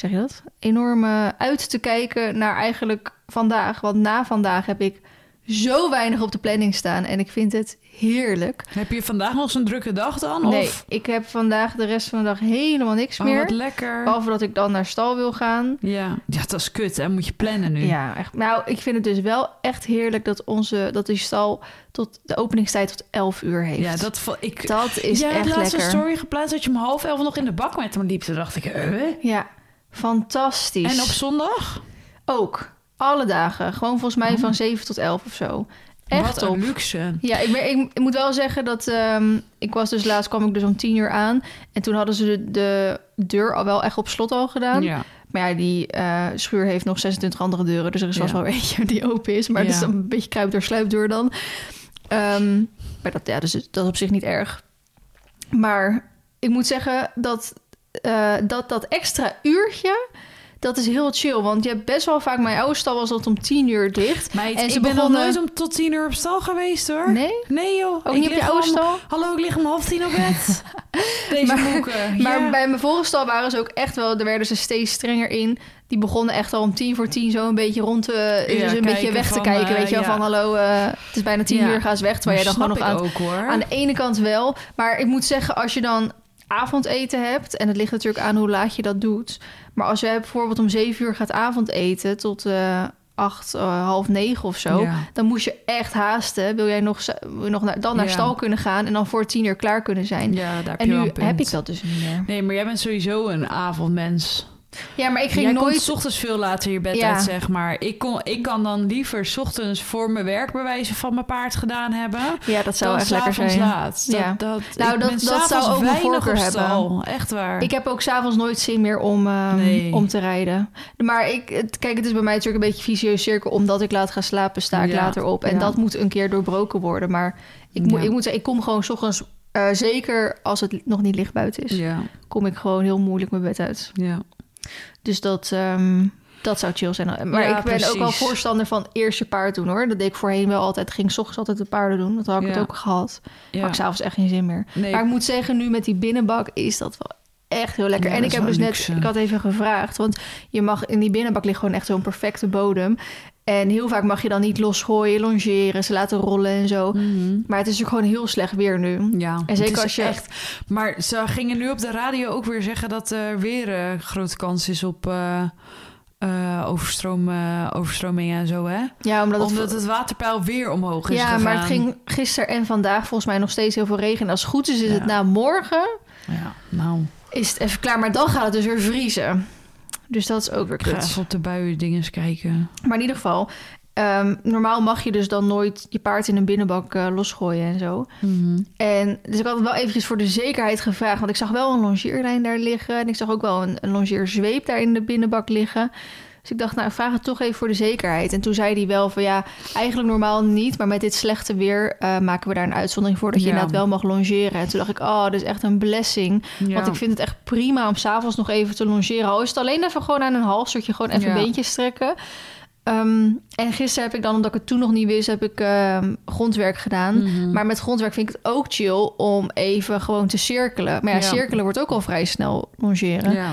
zeg je dat? Enorm uh, uit te kijken naar eigenlijk vandaag. Want na vandaag heb ik zo weinig op de planning staan en ik vind het heerlijk. Heb je vandaag nog zo'n drukke dag dan? Nee, Of? ik heb vandaag de rest van de dag helemaal niks Oh, meer. wat lekker. Behalve dat ik dan naar stal wil gaan. Ja. ja, dat is kut, hè? Moet je plannen nu. Ja, echt. Nou, ik vind het dus wel echt heerlijk dat onze dat die stal tot de openingstijd tot 11 uur heeft. Ja, dat ik. dat is Jij echt had laatst lekker. een story geplaatst dat je om half elf nog in de bak met hem liep. Toen dacht ik, eh? Ja, fantastisch. En op zondag? ook alle dagen, gewoon volgens mij van 7 tot 11 of zo. Echt Wat een luxe. Ja, ik, ik, moet wel zeggen dat ehm, ik was dus laatst kwam ik dus om 10 uur aan en toen hadden ze de, de deur al wel echt op slot al gedaan. Ja. Maar ja, die eh, schuur heeft nog 26 andere deuren. Dus er is vast Ja. wel eentje die open is. Maar het is Ja. dan een beetje kruipdeur, sluipdeur dan. Ehm, maar dat, ja, dus dat is op zich niet erg. Maar ik moet zeggen dat eh, dat, dat extra uurtje... Dat is heel chill, want je hebt best wel vaak... Mijn oude stal was dat om 10 uur dicht. Meid, En ik ze ben nog begonnen- nooit om tot tien uur op stal geweest, hoor. Nee? Nee, joh. Ook Ik niet op je oude om- stal? Hallo, ik lig om half tien op bed. Deze Maar- boeken. Maar bij mijn vorige stal waren ze ook echt wel... Er werden ze steeds strenger in. Die begonnen echt al om tien voor tien zo een beetje rond te... Ja, dus een beetje weg te kijken, eh, weet je wel. ja. Van hallo, eh, het is bijna tien uur, ga eens weg. Terwijl jij dan gewoon nog aan, ik ook, hoor. aan de ene kant wel. Maar ik moet zeggen, als je dan avondeten hebt... en het ligt natuurlijk aan hoe laat je dat doet... maar als jij bijvoorbeeld om zeven uur gaat avondeten... tot eh acht, eh, half negen of zo... Ja. dan moet je echt haasten. Wil jij nog, nog naar, dan naar Ja. stal kunnen gaan... en dan voor tien uur klaar kunnen zijn. Ja, daar heb en nu heb ik dat dus niet meer. Nee, maar jij bent sowieso een avondmens. Ja, maar ik ging jij nooit... 's ochtends veel later je bed Ja. uit, zeg maar. Ik, kon, ik kan dan liever 's ochtends voor mijn werk bewijzen van mijn paard gedaan hebben... Ja, dat zou echt lekker zijn. laat. Dat, Ja. dat, Nou, dat- dat zou ook mijn voorkeur hebben. Echt waar. Ik heb ook s'avonds nooit zin meer om, ehm, Nee. om te rijden. Maar ik, het, kijk, het is bij mij natuurlijk een beetje vicieuze cirkel. Omdat ik laat gaan slapen, sta ik Ja. later op. En dat moet een keer doorbroken worden. Maar ik, moet ik moet zeggen, ik kom gewoon 's ochtends... eh, zeker als het nog niet licht buiten is, Ja, kom ik gewoon heel moeilijk mijn bed uit. ja. Dus dat, ehm, dat zou chill zijn. Maar Ja, ik ben ook wel voorstander van eerst je paard doen hoor. Dat deed ik voorheen wel altijd. Ging 's ochtends altijd de paarden doen. Dat had ik Ja. het ook gehad. Maar ik s'avonds echt geen zin meer. Nee, Maar ik moet zeggen, nu met die binnenbak is dat wel echt heel lekker. Ja, en ik heb dus net, ik had even gevraagd, want je mag in die binnenbak ligt gewoon echt zo'n perfecte bodem. En heel vaak mag je dan niet losgooien, longeren, ze laten rollen en zo. Mhm. Maar het is natuurlijk gewoon heel slecht weer nu. Ja, En zeker als je- echt. Maar ze gingen nu op de radio ook weer zeggen dat er weer een grote kans is op eh, eh, overstroom, eh, overstromingen en zo, hè? Ja, omdat het, Omdat het waterpeil weer omhoog is ja, gegaan. maar het ging gisteren en vandaag volgens mij nog steeds heel veel regen. En als het goed is, is Ja. het na morgen Ja, nou, is het even klaar. Maar dan gaat het dus weer vriezen. Dus dat is ook weer ik ga kut. even op de buien dinges kijken. Maar in ieder geval, ehm, normaal mag je dus dan nooit je paard in een binnenbak eh, losgooien en zo. Mhm. En dus ik had het wel eventjes voor de zekerheid gevraagd. Want ik zag wel een longeerlijn daar liggen. En ik zag ook wel een, een longeerzweep daar in de binnenbak liggen. Dus ik dacht, nou, ik vraag het toch even voor de zekerheid. En toen zei hij wel van ja, eigenlijk normaal niet. Maar met dit slechte weer eh, maken we daar een uitzondering voor dat je Ja. inderdaad wel mag longeren. En toen dacht ik, oh, dit is echt een blessing. Ja. Want ik vind het echt prima om s'avonds nog even te longeren. Al is het alleen even gewoon aan een halstukje, gewoon even Ja. beentjes strekken. Ehm, en gisteren heb ik dan, omdat ik het toen nog niet wist, heb ik ehm, grondwerk gedaan. Mhm. Maar met grondwerk vind ik het ook chill om even gewoon te cirkelen. Maar ja, Ja. cirkelen wordt ook al vrij snel longeren. ja.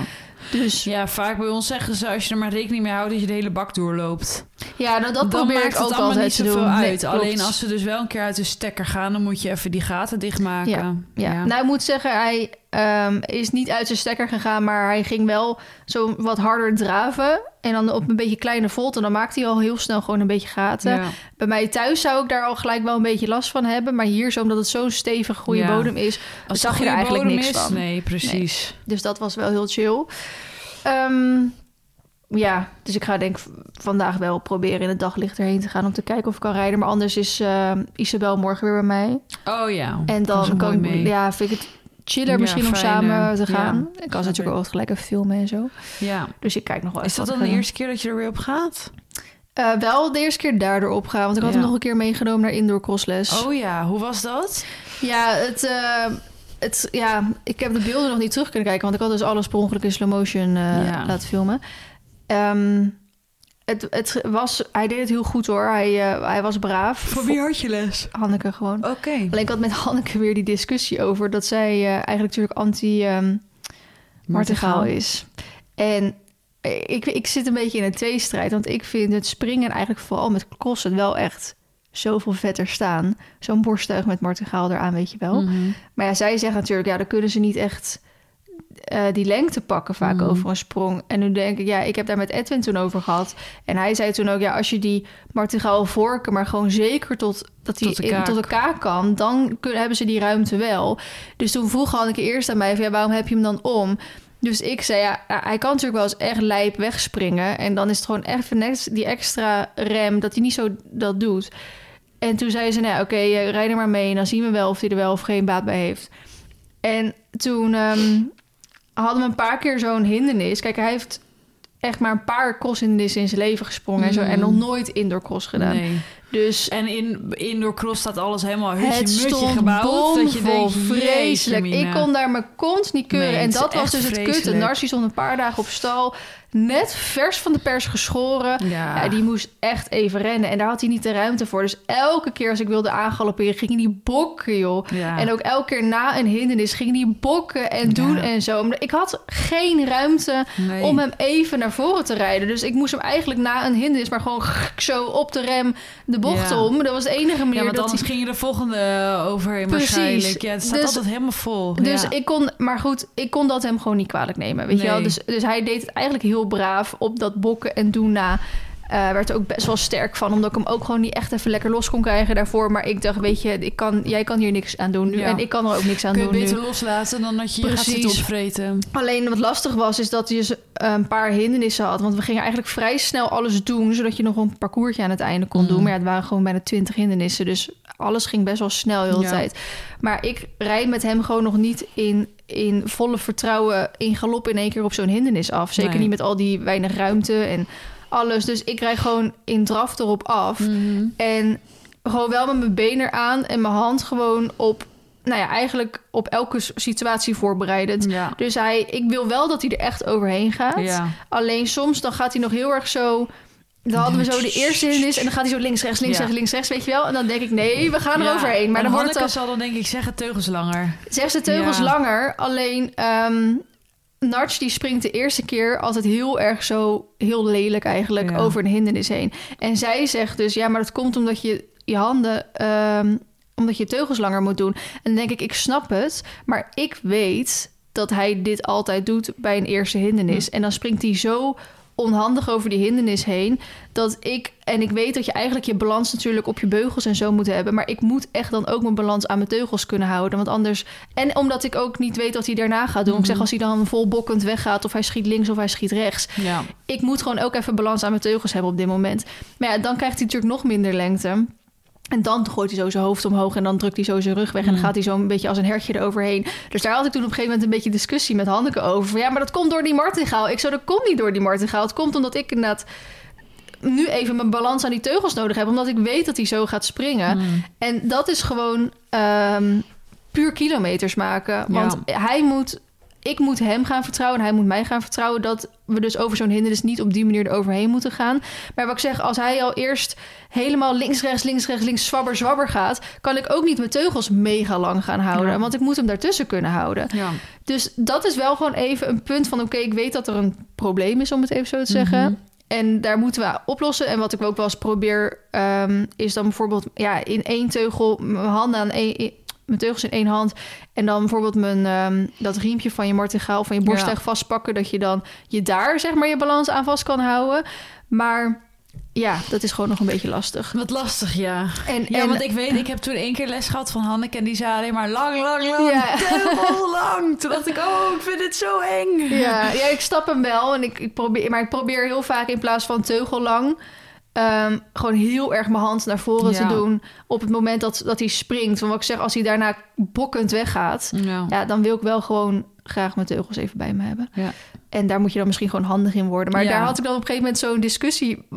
Dus ja, ja, vaak bij ons zeggen ze als je er maar rekening mee houdt dat je de hele bak doorloopt. nou, dat dan probeer maakt ik het ook altijd niet te doen. Uit. Alleen als ze dus wel een keer uit de stekker gaan, dan moet je even die gaten dichtmaken. Ja, Ja. nou ik moet zeggen, hij ehm, is niet uit zijn stekker gegaan, maar hij ging wel zo wat harder draven. En dan op een beetje kleine volt. En dan maakt hij al heel snel gewoon een beetje gaten. Ja. Bij mij thuis zou ik daar al gelijk wel een beetje last van hebben. Maar hier, zo omdat het zo'n stevig goede Ja. bodem is, Als zag je er eigenlijk niks is, van. Nee, precies. Dus dat was wel heel chill. Ehm, ja, dus ik ga denk vandaag wel proberen in het daglicht erheen te gaan om te kijken of ik kan rijden. Maar anders is ehm, Isabel morgen weer bij mij. Oh ja. En dan kan ik, mee. ja, vind ik het chiller Ja, misschien om samen te Ja, gaan. ik snap kan natuurlijk ik. ook gelijk even filmen en zo. Ja. Dus ik kijk nog wel Is dat dan ik de eerste keer dat je er weer op gaat? Eh, wel de eerste keer daardoor opgaan, want ik had Ja. hem nog een keer meegenomen naar indoor crossles. Oh ja, hoe was dat? Ja, het, eh, het, ja, ik heb de beelden nog niet terug kunnen kijken, want ik had dus alles per ongeluk in slow motion eh, Ja. laten filmen. Ehm, het, het was, hij deed het heel goed hoor. Hij, eh, hij was braaf. had je les? Hanneke gewoon. Oké. Alleen ik had met Hanneke weer die discussie over dat zij eh, eigenlijk natuurlijk anti ehm is. En ik, ik zit een beetje in een tweestrijd, want ik vind het springen eigenlijk vooral met crossen wel echt zoveel vetter staan. Zo'n borsttuig met martegaal eraan, weet je wel. Mhm. Maar ja, zij zegt natuurlijk, ja, dan kunnen ze niet echt eh, die lengte pakken vaak Mhm. over een sprong. En nu denk ik, ja, ik heb daar met Edwin toen over gehad. En hij zei toen ook, ja, als je die martegaal vorken, maar gewoon zeker tot dat die Tot in- kaak kan, dan kunnen, hebben ze die ruimte wel. Dus toen vroeg Hanneke eerst aan mij, van, ja, waarom heb je hem dan om? Dus ik zei, ja, hij kan natuurlijk wel eens echt lijp wegspringen. En dan is het gewoon even net die extra rem, dat hij niet zo dat doet. En toen zei ze, nou ja, oké, eh, rij er maar mee. En dan zien we wel of hij er wel of geen baat bij heeft. En toen ehm, hadden we een paar keer zo'n hindernis. Kijk, hij heeft echt maar een paar crosshindernissen in zijn leven gesprongen. En, zo, en nog nooit indoor cross gedaan. Mm. Nee. Dus En in indoor cross staat alles helemaal hutje het mutje stond gebouwd. Dat je denkt, vreselijk. Ik kon daar mijn kont niet keuren. Nee, en dat was dus het kutte. Narcy stond een paar dagen op stal. Net vers van de pers geschoren. Ja. Ja, die moest echt even rennen. En daar had hij niet de ruimte voor. Dus elke keer als ik wilde aangalopperen, ging hij die bokken, joh. Ja. En ook elke keer na een hindernis ging hij bokken en doen Ja. en zo. Ik had geen ruimte Nee. om hem even naar voren te rijden. Dus ik moest hem eigenlijk na een hindernis... maar gewoon zo op de rem de bocht Ja. om. Dat was de enige manier Ja, want dat anders ging je de volgende overheen Precies. waarschijnlijk. Ja, het staat Dus- altijd helemaal vol. Dus ja. ik kon, maar goed, ik kon dat hem gewoon niet kwalijk nemen, weet je wel. Dus, dus hij deed het eigenlijk heel braaf op dat bokken en doen na. Eh werd er ook best wel sterk van, omdat ik hem ook gewoon niet echt even lekker los kon krijgen daarvoor. Maar ik dacht, weet je, ik kan, jij kan hier niks aan doen nu Ja. en ik kan er ook niks aan Kun je doen nu. beter loslaten dan dat je je gaat Precies. zitten opvreten. Alleen wat lastig was, is dat eh, een paar hindernissen had. Want we gingen eigenlijk vrij snel alles doen, zodat je nog een parcoursje aan het einde kon doen. Mm. Maar ja, het waren gewoon bijna twintig hindernissen. Dus alles ging best wel snel heel de Ja. tijd. Maar ik rijd met hem gewoon nog niet in, in volle vertrouwen in galop in één keer op zo'n hindernis af. Zeker Nee. niet met al die weinig ruimte en alles. Dus ik rijd gewoon in draf erop af. Mhm. En gewoon wel met mijn been eraan en mijn hand gewoon op... Nou ja, eigenlijk op elke situatie voorbereidend. Ja. Dus hij, ik wil wel dat hij er echt overheen gaat. Ja. Alleen soms dan gaat hij nog heel erg zo. Dan hadden we zo de eerste hindernis en dan gaat hij zo links, rechts, links, Ja. rechts, links, rechts, weet je wel. En dan denk ik, nee, we gaan er overheen. Maar En dan wordt het dan, zal dan denk ik zeggen teugels langer. zegt ze teugels langer. Alleen ehm Narts die springt de eerste keer altijd heel erg zo, heel lelijk eigenlijk, Ja. over een hindernis heen. En zij zegt dus, ja, maar dat komt omdat je je handen... ehm, omdat je teugels langer moet doen. En dan denk ik, ik snap het. Maar ik weet dat hij dit altijd doet bij een eerste hindernis. En dan springt hij zo onhandig over die hindernis heen. Dat ik, en ik weet dat je eigenlijk je balans natuurlijk op je beugels en zo moet hebben. Maar ik moet echt dan ook mijn balans aan mijn teugels kunnen houden. Want anders. En omdat ik ook niet weet wat hij daarna gaat doen. Ik zeg als hij dan vol bokkend weggaat. of hij schiet links of hij schiet rechts. Ja. Ik moet gewoon ook even balans aan mijn teugels hebben op dit moment. Maar ja, dan krijgt hij natuurlijk nog minder lengte. En dan gooit hij zo zijn hoofd omhoog en dan drukt hij zo zijn rug weg. En dan Mm. gaat hij zo een beetje als een hertje eroverheen. Dus daar had ik toen op een gegeven moment een beetje discussie met Hanneke over. Van, ja, maar dat komt door die martingaal. Ik zo, dat komt niet door die martingaal. Het komt omdat ik inderdaad nu even mijn balans aan die teugels nodig heb. Omdat ik weet dat hij zo gaat springen. Mm. En dat is gewoon ehm, puur kilometers maken. Want hij moet, ik moet hem gaan vertrouwen en hij moet mij gaan vertrouwen dat we dus over zo'n hindernis niet op die manier eroverheen moeten gaan. Maar wat ik zeg, als hij al eerst helemaal links, rechts, links, rechts, links, zwabber, zwabber gaat, kan ik ook niet mijn teugels mega lang gaan houden. Ja. Want ik moet hem daartussen kunnen houden. Ja. Dus dat is wel gewoon even een punt van: oké, ik weet dat er een probleem is, om het even zo te zeggen. Mhm. En daar moeten we oplossen. En wat ik ook wel eens probeer, ehm, is dan bijvoorbeeld ja, in één teugel, mijn handen aan één, mijn teugels in één hand. En dan bijvoorbeeld mijn, ehm, dat riempje van je martingaal, van je borsttuig vastpakken. Dat je dan je daar zeg maar je balans aan vast kan houden. Maar ja, dat is gewoon nog een beetje lastig. Wat lastig, ja. En, Ja, en, want ik weet, ik heb toen één keer les gehad van Hanneke... en die zei alleen maar lang, lang, lang, Ja. teugel lang. Toen dacht ik, oh, ik vind het zo eng. Ja, ja, ik stap hem wel. En ik, ik probeer, maar ik probeer heel vaak in plaats van teugellang... ehm, gewoon heel erg mijn hand naar voren Ja. te doen... op het moment dat, dat hij springt. Want wat ik zeg, als hij daarna bokkend weggaat... Ja. ja, dan wil ik wel gewoon graag mijn teugels even bij me hebben. Ja. En daar moet je dan misschien gewoon handig in worden. Maar daar had ik dan op een gegeven moment zo'n discussie...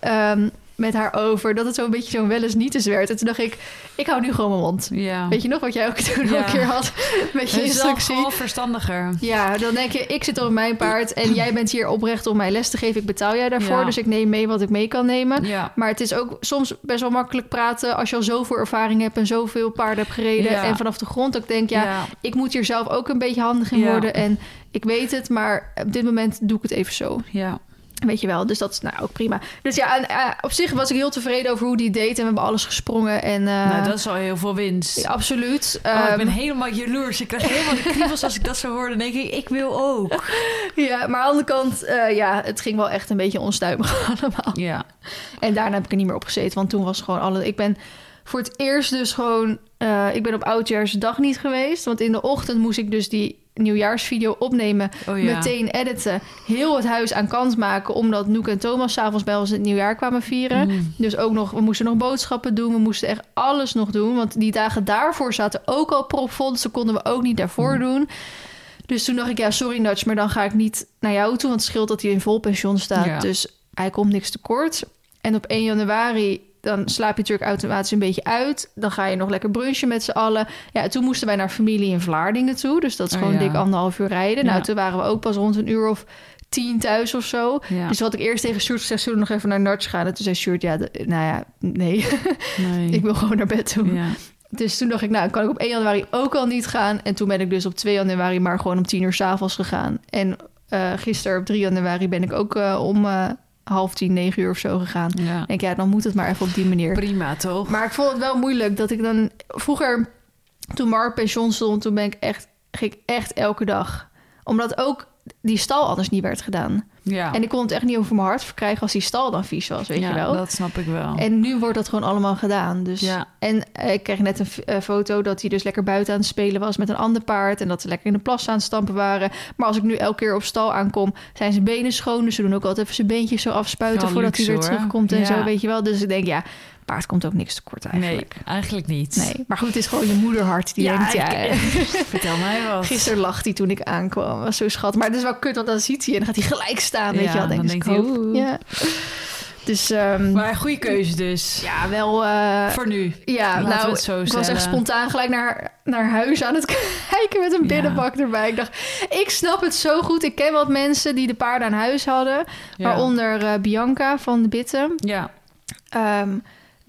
ehm, met haar over dat het zo'n beetje zo'n wel eens niet eens werd. En toen dacht ik, ik hou nu gewoon mijn mond. Ja. Weet je nog wat jij ook toen Ja. een keer had met je instructie? gewoon verstandiger. Ja, dan denk je, ik zit op mijn paard en jij bent hier oprecht om mij les te geven. Ik betaal jij daarvoor, Ja. dus ik neem mee wat ik mee kan nemen. Ja. Maar het is ook soms best wel makkelijk praten als je al zoveel ervaring hebt en zoveel paarden hebt gereden. En vanaf de grond ook denk, ja, Ja. ik moet hier zelf ook een beetje handig in worden. En ik weet het, maar op dit moment doe ik het even zo. Ja. Weet je wel, dus dat is nou ook prima. Dus ja, en, eh, op zich was ik heel tevreden over hoe die deed. En we hebben alles gesprongen. En, eh, nou, dat is al heel veel winst. ja, absoluut. Oh, ik Ehm, ben helemaal jaloers. Ik krijg helemaal de kriebels als ik dat zo hoor. Dan denk ik, ik wil ook. ja, maar aan de andere kant, eh, ja, het ging wel echt een beetje onstuimig allemaal. Ja. En daarna heb ik er niet meer op gezeten, want toen was gewoon alle... Ik ben voor het eerst dus gewoon... ik ben op Oudjaarsdag niet geweest, want in de ochtend moest ik dus die nieuwjaarsvideo opnemen, Oh ja. meteen editen, heel het huis aan kant maken, omdat Noek en Thomas s'avonds bij ons het nieuwjaar kwamen vieren. Mm. Dus ook nog, we moesten nog boodschappen doen, we moesten echt alles nog doen, want die dagen daarvoor zaten ook al propvol, dus dat konden we ook niet daarvoor Mm. doen. Dus toen dacht ik, ja, sorry Nudge, maar dan ga ik niet naar jou toe, want het scheelt dat hij in vol pensioen staat. Ja. Dus hij komt niks tekort. En op 1 januari, dan slaap je natuurlijk automatisch een beetje uit. Dan ga je nog lekker brunchen met z'n allen. Ja, toen moesten wij naar familie in Vlaardingen toe. Dus dat is Oh, gewoon ja. dik anderhalf uur rijden. Ja. Nou, toen waren we ook pas rond een uur of tien thuis of zo. Ja. Dus wat ik eerst tegen Sjoerd gezegd, zullen we nog even naar Nudge gaan? En toen zei Sjoerd, ja, de- nou ja, nee. Nee. ik wil gewoon naar bed toe. Ja. Dus toen dacht ik, nou, kan ik op 1 januari ook al niet gaan. En toen ben ik dus op 2 januari maar gewoon om 10 uur s'avonds gegaan. En eh gisteren op 3 januari ben ik ook eh, om eh, half tien, 9 uur of zo gegaan. ja. Ik denk, ja, dan moet het maar even op die manier. Prima, toch? Maar ik vond het wel moeilijk dat ik dan... Vroeger, toen Mark pensioen stond, toen ben ik echt, ging ik echt elke dag. Omdat ook die stal anders niet werd gedaan. Ja. En ik kon het echt niet over mijn hart verkrijgen als die stal dan vies was, weet ja, je wel. dat snap ik wel. En nu wordt dat gewoon allemaal gedaan. Dus. Ja. En eh, ik kreeg net een eh, foto dat hij dus lekker buiten aan het spelen was met een ander paard. En dat ze lekker in de plas aan het stampen waren. Maar als ik nu elke keer op stal aankom, zijn zijn benen schoon. Dus ze doen ook altijd even zijn beentjes zo afspuiten voordat hij weer hoor. terugkomt en Ja. zo, weet je wel. Dus ik denk, ja, paard komt ook niks tekort eigenlijk. Nee, eigenlijk niet. Nee. Maar goed, het is gewoon je moederhart die Ja, denkt, ja... ik- Vertel mij wat. Gisteren lacht hij toen ik aankwam. was zo schat. Maar het is wel kut, want dan ziet hij en dan gaat hij gelijk staan, weet Ja, je wel. dan ik, denkt hij, oh. Ja. Dus ehm, Maar goede keuze dus. ja, wel... eh, Voor nu. Ja, nou, het zo ik was echt spontaan gelijk naar, naar huis aan het kijken met een Ja. binnenbak erbij. Ik dacht, ik snap het zo goed. Ik ken wat mensen die de paarden aan huis hadden. Ja. Waaronder eh, Bianca van de Bitten. Ja. Ehm,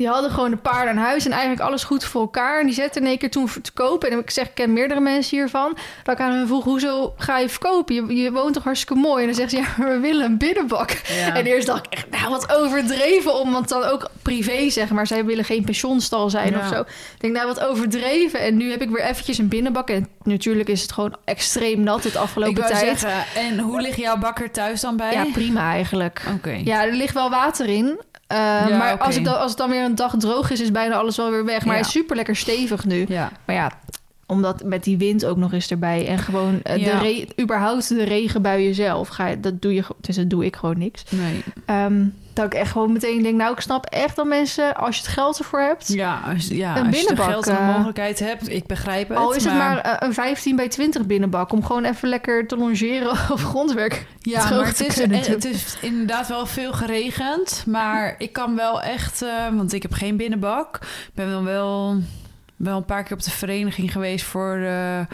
die hadden gewoon de paarden aan huis en eigenlijk alles goed voor elkaar. En die zetten in één keer toen te kopen. En ik zeg, ik ken meerdere mensen hiervan. Dat ik aan hen vroeg, hoezo ga je verkopen? Je, je woont toch hartstikke mooi? En dan zegt ze, ja, we willen een binnenbak. Ja. En eerst dacht ik echt, nou wat overdreven om, want dan ook privé zeg maar. Zij willen geen pensioenstal zijn Ja. of zo. Ik denk, nou wat overdreven. En nu heb ik weer eventjes een binnenbak. En natuurlijk is het gewoon extreem nat het afgelopen tijd. zeggen, en hoe ligt jouw bakker thuis dan bij? Ja, prima eigenlijk. Oké. Ja, er ligt wel water in. Eh, Ja, maar als, ik dan, als het dan weer een dag droog is, is bijna alles wel weer weg. Maar Ja. hij is super lekker stevig nu. Ja. Maar ja, omdat met die wind ook nog eens erbij. En gewoon eh, de re- überhaupt de regenbuien zelf. Ga je, dat doe je, dus dat doe ik gewoon niks. Nee. Ehm, dat ik echt gewoon meteen denk, nou, ik snap echt dat mensen, als je het geld ervoor hebt, Ja, als, ja, Een als je binnenbak, geld en de eh, mogelijkheid hebt, ik begrijp het. al is het maar eh, een 15 bij 20 binnenbak, om gewoon even lekker te longeren of grondwerk. Ja, maar het is, kunnen het is inderdaad wel veel geregend. Maar ik kan wel echt... eh, want ik heb geen binnenbak. Ik ben dan wel, wel een paar keer op de vereniging geweest... voor de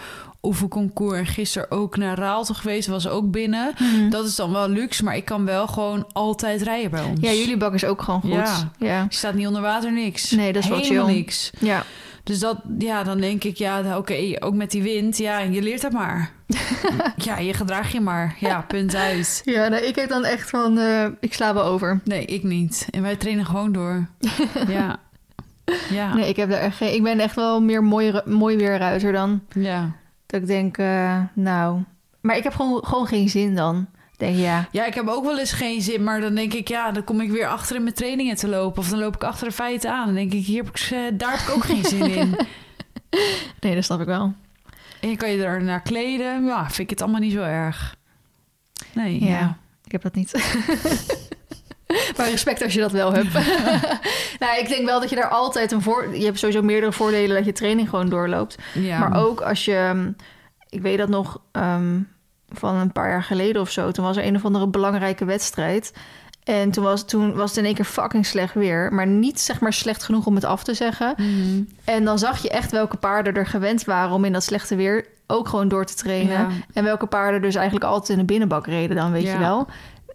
oefenconcours. En gisteren ook naar Raalte geweest. Was ook binnen. Dat is dan wel luxe. Maar ik kan wel gewoon altijd rijden bij ons. Ja, jullie bak is ook gewoon goed. Ja. Staat niet onder water, niks. Nee, dat is wel chill. niks. ja. Dus dat, ja, dan denk ik, ja, oké, ook met die wind, ja, je leert het maar. ja, je gedraag je maar. Ja, punt uit. Ja, nee, ik heb dan echt van, eh, ik sla wel over. Nee, ik niet. En wij trainen gewoon door. ja. Ja. Nee, ik heb daar echt geen, ik ben echt wel meer mooi, mooi weerruiter dan. ja. Dat ik denk, eh, nou, maar ik heb gewoon, gewoon geen zin dan. Denk ja, Ja, ik heb ook wel eens geen zin, maar dan denk ik, ja, dan kom ik weer achter in mijn trainingen te lopen. Of dan loop ik achter de feiten aan. Dan denk ik, hier heb ik, eh, daar heb ik ook geen zin in. nee, dat snap ik wel. En je kan je er naar kleden. Ja, vind ik het allemaal niet zo erg. Nee, Ja, ja. ik heb dat niet. maar respect als je dat wel hebt. nou, ik denk wel dat je daar altijd een voor... Je hebt sowieso meerdere voordelen dat je training gewoon doorloopt. Ja. Maar ook als je... ehm, Ik weet dat nog ehm, van een paar jaar geleden of zo. Toen was er een of andere belangrijke wedstrijd. En toen was, toen was het in één keer fucking slecht weer. Maar niet zeg maar slecht genoeg om het af te zeggen. Mhm. En dan zag je echt welke paarden er gewend waren om in dat slechte weer ook gewoon door te trainen. Ja. En welke paarden dus eigenlijk altijd in de binnenbak reden dan, weet Ja. je wel.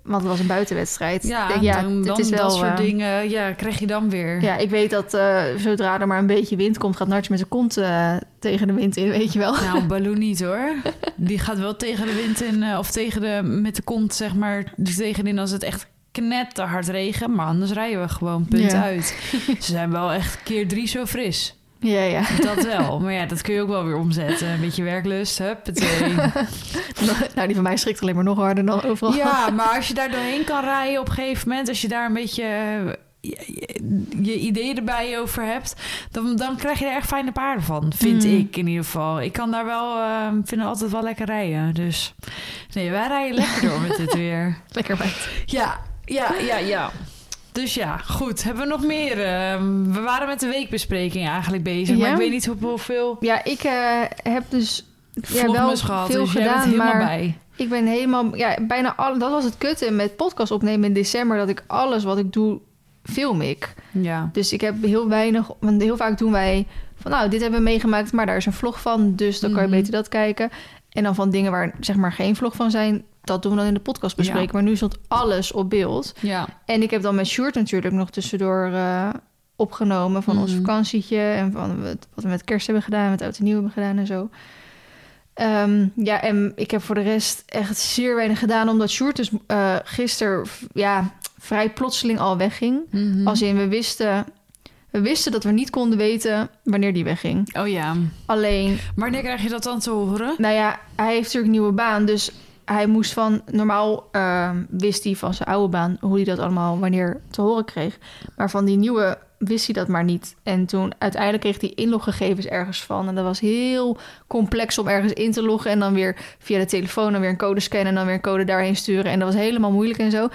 Want het was een buitenwedstrijd. Ja, denk, ja, dan, dit dan is wel, dat soort eh, dingen ja, krijg je dan weer. Ja, ik weet dat eh, zodra er maar een beetje wind komt, gaat Nartje met zijn kont eh, tegen de wind in, weet je wel. Nou, Baloo niet hoor. Die gaat wel tegen de wind in, of tegen de, met de kont, zeg maar, tegenin als het echt knetterhard regen. Maar anders rijden we gewoon, punt Ja. uit. Ze zijn wel echt keer drie zo fris. Ja, ja. Dat wel. Maar ja, dat kun je ook wel weer omzetten. Een beetje werklust, huppatee. nou, die van mij schrikt alleen maar nog harder dan overal. Ja, maar als je daar doorheen kan rijden op een gegeven moment... als je daar een beetje eh, je, je ideeën erbij over hebt... Dan, dan krijg je er echt fijne paarden van, vind Mm. ik in ieder geval. Ik kan daar wel, eh vind altijd wel lekker rijden. Dus nee, wij rijden lekker door met dit weer. Lekker bij. Ja, ja, ja, ja. Dus ja, goed. Hebben we nog meer? Ehm, we waren met de weekbespreking eigenlijk bezig. Maar ik weet niet hoe- hoeveel Ja, ik eh, heb dus ja, wel gehad. veel dus gedaan, helemaal maar bij. ik ben helemaal... Ja, bijna al, dat was het kutte met podcast opnemen in december... dat ik alles wat ik doe, film ik. Ja. Dus ik heb heel weinig... Want heel vaak doen wij van... Nou, dit hebben we meegemaakt, maar daar is een vlog van. Dus dan kan je Mhm. beter dat kijken. En dan van dingen waar zeg maar geen vlog van zijn... dat doen we dan in de podcast bespreken. Ja. Maar nu stond alles op beeld. Ja. En ik heb dan met Sjoerd natuurlijk nog tussendoor eh, opgenomen... van ons Mhm. vakantietje en van wat wat we met kerst hebben gedaan... met oud en nieuw hebben gedaan en zo. Ehm, ja, en ik heb voor de rest echt zeer weinig gedaan... omdat Sjoerd dus eh gisteren ja, vrij plotseling al wegging. Mhm. Als in, we wisten, we wisten dat we niet konden weten wanneer die wegging. Oh ja. Alleen, Wanneer krijg je dat dan te horen? nou ja, hij heeft natuurlijk een nieuwe baan. Dus hij moest van... Normaal ehm, wist hij van zijn oude baan hoe hij dat allemaal wanneer te horen kreeg. Maar van die nieuwe wist hij dat maar niet. En toen uiteindelijk kreeg hij inloggegevens ergens van. En dat was heel complex om ergens in te loggen. En dan weer via de telefoon dan weer een code scannen... en dan weer een code daarheen sturen. En dat was helemaal moeilijk en zo.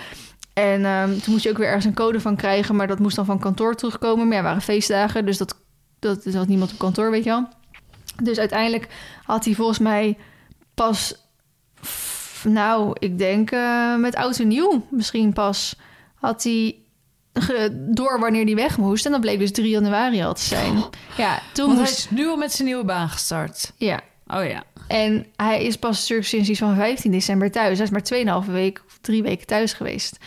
En ehm, toen moest je ook weer ergens een code van krijgen... maar dat moest dan van kantoor terugkomen. Maar ja, waren feestdagen, dus dat, dat zat niemand op kantoor, weet je wel. Dus uiteindelijk had hij volgens mij pas... Nou, ik denk eh, met oud en nieuw misschien pas... had hij door wanneer hij weg moest. En dat bleek dus 3 januari al te zijn. Ja, toen Want hij moest... is nu al met zijn nieuwe baan gestart. Ja, Oh ja. en hij is pas natuurlijk sinds iets van 15 december thuis. Hij is maar 2,5 week of drie weken thuis geweest.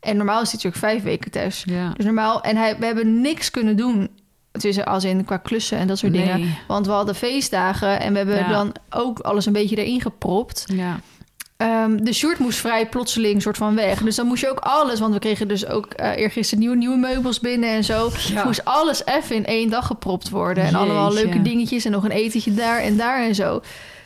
En normaal is hij natuurlijk vijf weken thuis. Ja. Dus normaal... En hij, we hebben niks kunnen doen... Tussen, als in qua klussen en dat soort dingen. Want we hadden feestdagen en we hebben Ja. dan ook alles een beetje erin gepropt. Ja. Ehm, de shirt moest vrij plotseling soort van weg. Dus dan moest je ook alles, want we kregen dus ook eh eergisteren nieuwe, nieuwe meubels binnen en zo. Ja. Moest alles even in één dag gepropt worden. En Jeetje. allemaal leuke dingetjes en nog een etentje daar en daar en zo.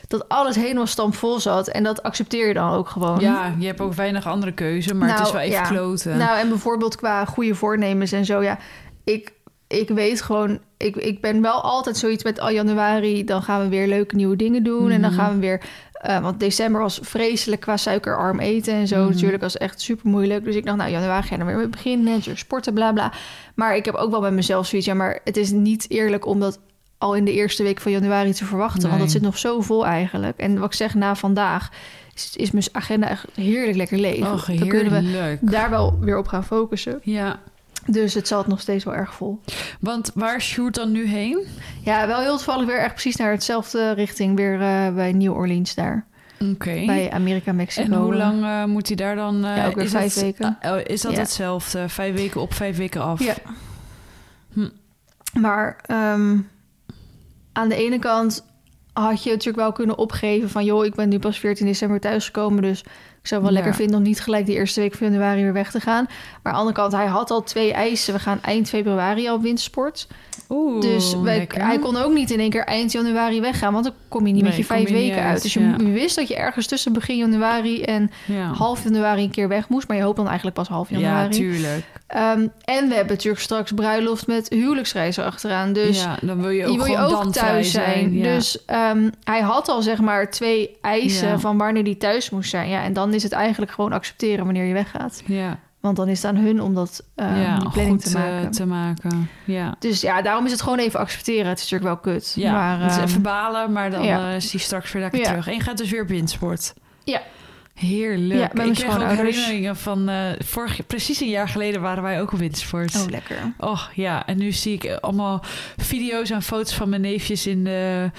Dat alles helemaal stampvol zat. En dat accepteer je dan ook gewoon. ja, je hebt ook weinig andere keuze, maar het Nou, is wel even ja. kloten. Nou, en bijvoorbeeld qua goede voornemens en zo. Ja, ik, ik weet gewoon... Ik, ik ben wel altijd zoiets met al januari... dan gaan we weer leuke nieuwe dingen doen. En dan Mhm. gaan we weer... eh, want december was vreselijk qua suikerarm eten en zo. Mhm. Natuurlijk was echt super moeilijk. Dus ik dacht, nou, januari ga je er weer mee beginnen. Natuurlijk sporten, bla bla. Maar ik heb ook wel bij mezelf zoiets... ja, maar het is niet eerlijk om dat al in de eerste week van januari te verwachten. Want dat zit nog zo vol eigenlijk. En wat ik zeg, na vandaag is, is mijn agenda echt heerlijk lekker leeg. Och, dan kunnen we daar wel weer op gaan focussen. Ja, Dus het zat nog steeds wel erg vol. want waar is Sjoerd dan nu heen? Ja, wel heel toevallig weer echt precies naar hetzelfde richting. Weer eh, bij New Orleans daar. Oké. Bij Amerika, Mexico. En hoe lang eh, moet hij daar dan? eh, Ja, ook weer is vijf dat, weken. oh, is dat Ja. hetzelfde? Vijf weken op, vijf weken af? Ja. Hm. Maar ehm, aan de ene kant had je natuurlijk wel kunnen opgeven van... joh, ik ben nu pas 14 december thuisgekomen... dus ik zou het wel Ja. lekker vinden om niet gelijk de eerste week van januari weer weg te gaan. Maar aan de andere kant, hij had al twee eisen. We gaan eind februari al wintersport. Oeh, Dus wij, hij kon ook niet in één keer eind januari weggaan, want dan kom je niet met je vijf je weken uit, uit. Dus je, ja. wist dat je ergens tussen begin januari en ja. half januari een keer weg moest, maar je hoopt dan eigenlijk pas half ja, januari. tuurlijk. Ehm, en we hebben natuurlijk straks bruiloft met huwelijksreizen achteraan. Dus ja, dan wil je ook wil je ook thuis zijn. Ja. Dus ehm, hij had al zeg maar twee eisen Ja. van wanneer hij thuis moest zijn. Ja, en dan is het eigenlijk gewoon accepteren wanneer je weggaat. ja, Want dan is het aan hun om dat, ehm, ja die planning goed te eh, maken. te maken. Ja. Dus ja, daarom is het gewoon even accepteren. Het is natuurlijk wel kut. Ja, maar, het is ehm, even balen, maar dan ja. eh, is straks weer lekker Ja. terug. En je gaat dus weer op windsport. Ja. Heerlijk. Ja, ik kreeg ook herinneringen van eh, vorig, precies een jaar geleden waren wij ook op wintersport. Oh, lekker. Oh ja, en nu zie ik allemaal video's en foto's van mijn neefjes in de,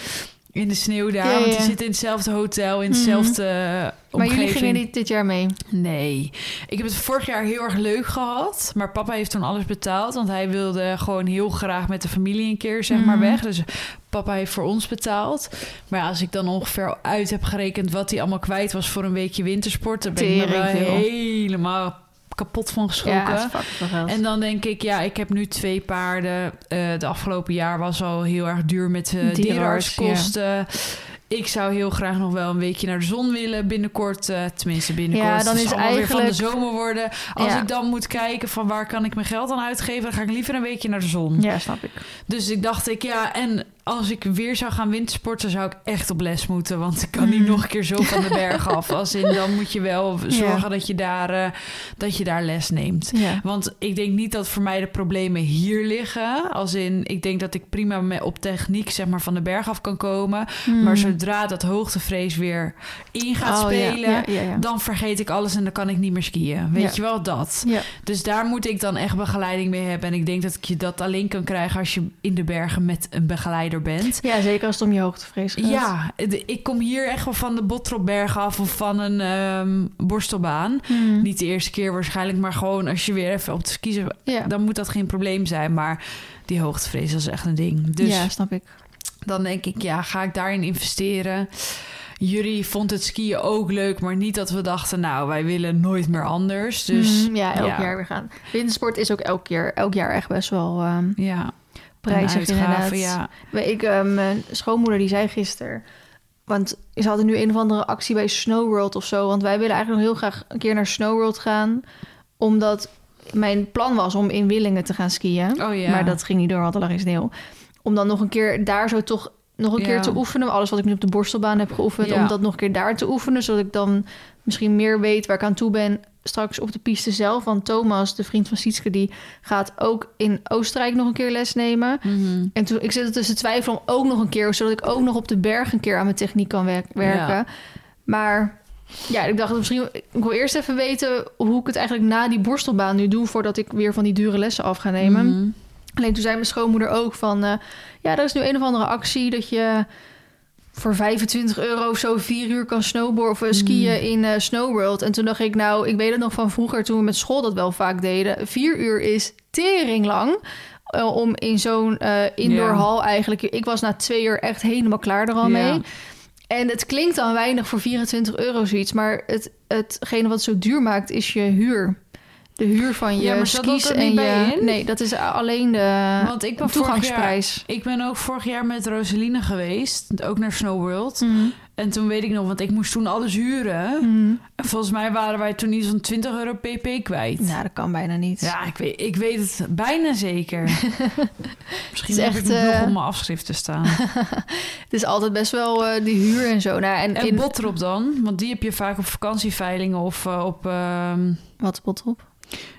in de sneeuw daar. Ja, Want die zitten in hetzelfde hotel, in Mhm. hetzelfde eh, Maar omgeving. jullie gingen niet dit jaar mee? Nee, ik heb het vorig jaar heel erg leuk gehad. Maar papa heeft toen alles betaald. Want hij wilde gewoon heel graag met de familie een keer zeg maar Mhm. weg. Dus papa heeft voor ons betaald. Maar als ik dan ongeveer uit heb gerekend wat hij allemaal kwijt was voor een weekje wintersport, dan ben ik er wel veel. helemaal kapot van geschrokken. Ja. En dan denk ik, ja, ik heb nu twee paarden. Eh de afgelopen jaar was al heel erg duur met uh, Dierenarts, dierenartskosten. Ik zou heel graag nog wel een weekje naar de zon willen binnenkort. eh, tenminste, binnenkort. Ja, dan Het is weer van de zomer worden. Als Ja. ik dan moet kijken van waar kan ik mijn geld aan uitgeven... dan ga ik liever een weekje naar de zon. Ja, snap ik. Dus ik dacht ik, ja, en als ik weer zou gaan wintersporten... zou ik echt op les moeten. Want ik kan niet Mm. nog een keer zo van de berg af. Als in, dan moet je wel zorgen Ja. dat, je daar, eh, dat je daar les neemt. Ja. Want ik denk niet dat voor mij de problemen hier liggen. Als in, ik denk dat ik prima me op techniek zeg maar, van de berg af kan komen. Maar Mm. zodra dat hoogtevrees weer in gaat Oh, spelen... Ja, dan vergeet ik alles en dan kan ik niet meer skiën. Weet je wel, dat. Dus daar moet ik dan echt begeleiding mee hebben. En ik denk dat ik je dat alleen kan krijgen als je in de bergen met een begeleider bent. ja, zeker als het om je hoogtevrees gaat. Ja, ik kom hier echt wel van de Botropberg af of van een ehm, borstelbaan. Mm. Niet de eerste keer waarschijnlijk, maar gewoon als je weer even op de skis... ja. dan moet dat geen probleem zijn. Maar die hoogtevrees dat is echt een ding. Dus ja, snap ik. dan denk ik, ja, ga ik daarin investeren? Jullie vond het skiën ook leuk, maar niet dat we dachten, nou, wij willen nooit meer anders. Dus Mm, ja, elk ja. jaar weer gaan. Wintersport is ook elk keer, elk jaar echt best wel ehm ja, prijzig inderdaad. ja. Maar Ik, eh, mijn schoonmoeder die zei gisteren... Want ze hadden nu een of andere actie bij Snow World of zo. Want wij willen eigenlijk nog heel graag een keer naar Snow World gaan. Omdat mijn plan was om in Willingen te gaan skiën. Oh ja. Maar dat ging niet door, want er lag geen sneeuw. Om dan nog een keer daar zo toch nog een Ja. keer te oefenen. Alles wat ik nu op de borstelbaan heb geoefend. Ja. Om dat nog een keer daar te oefenen. Zodat ik dan misschien meer weet waar ik aan toe ben straks op de piste zelf. Want Thomas, de vriend van Sietske, die gaat ook in Oostenrijk nog een keer les nemen. Mhm. En toen, ik zit er tussen twijfel om ook nog een keer... zodat ik ook nog op de berg een keer aan mijn techniek kan wer- werken. Ja. Maar ja, ik dacht misschien... Ik wil eerst even weten hoe ik het eigenlijk na die borstelbaan nu doe... voordat ik weer van die dure lessen af ga nemen. Mhm. Alleen toen zei mijn schoonmoeder ook van... eh, ja, er is nu een of andere actie dat je voor 25 euro zo vier uur kan snowboarden of eh, skiën in eh Snow World. En toen dacht ik, nou, ik weet het nog van vroeger toen we met school dat wel vaak deden. Vier uur is tering lang. eh, om in zo'n indoor hal eigenlijk... Ik was na twee uur echt helemaal klaar er al mee. En het klinkt dan weinig voor 24 euro zoiets. Maar het, hetgene wat het zo duur maakt is je huur. De huur van je Ja, maar dat skis en niet je... Nee, dat is alleen de Want ik ben jaar, toegangsprijs. ik ben ook vorig jaar met Roseline geweest, ook naar Snow World. Mhm. En toen weet ik nog, want ik moest toen alles huren. Mhm. En volgens mij waren wij toen iets van 20 euro pp kwijt. Nou, dat kan bijna niet. Ja, ik weet, ik weet het bijna zeker. Misschien Het is heb echt, ik nog eh, op mijn afschrift te staan. Het is altijd best wel eh, die huur en zo. Nou, en En in... Botrop dan? Want die heb je vaak op vakantieveilingen of eh, op... ehm, Wat bot op?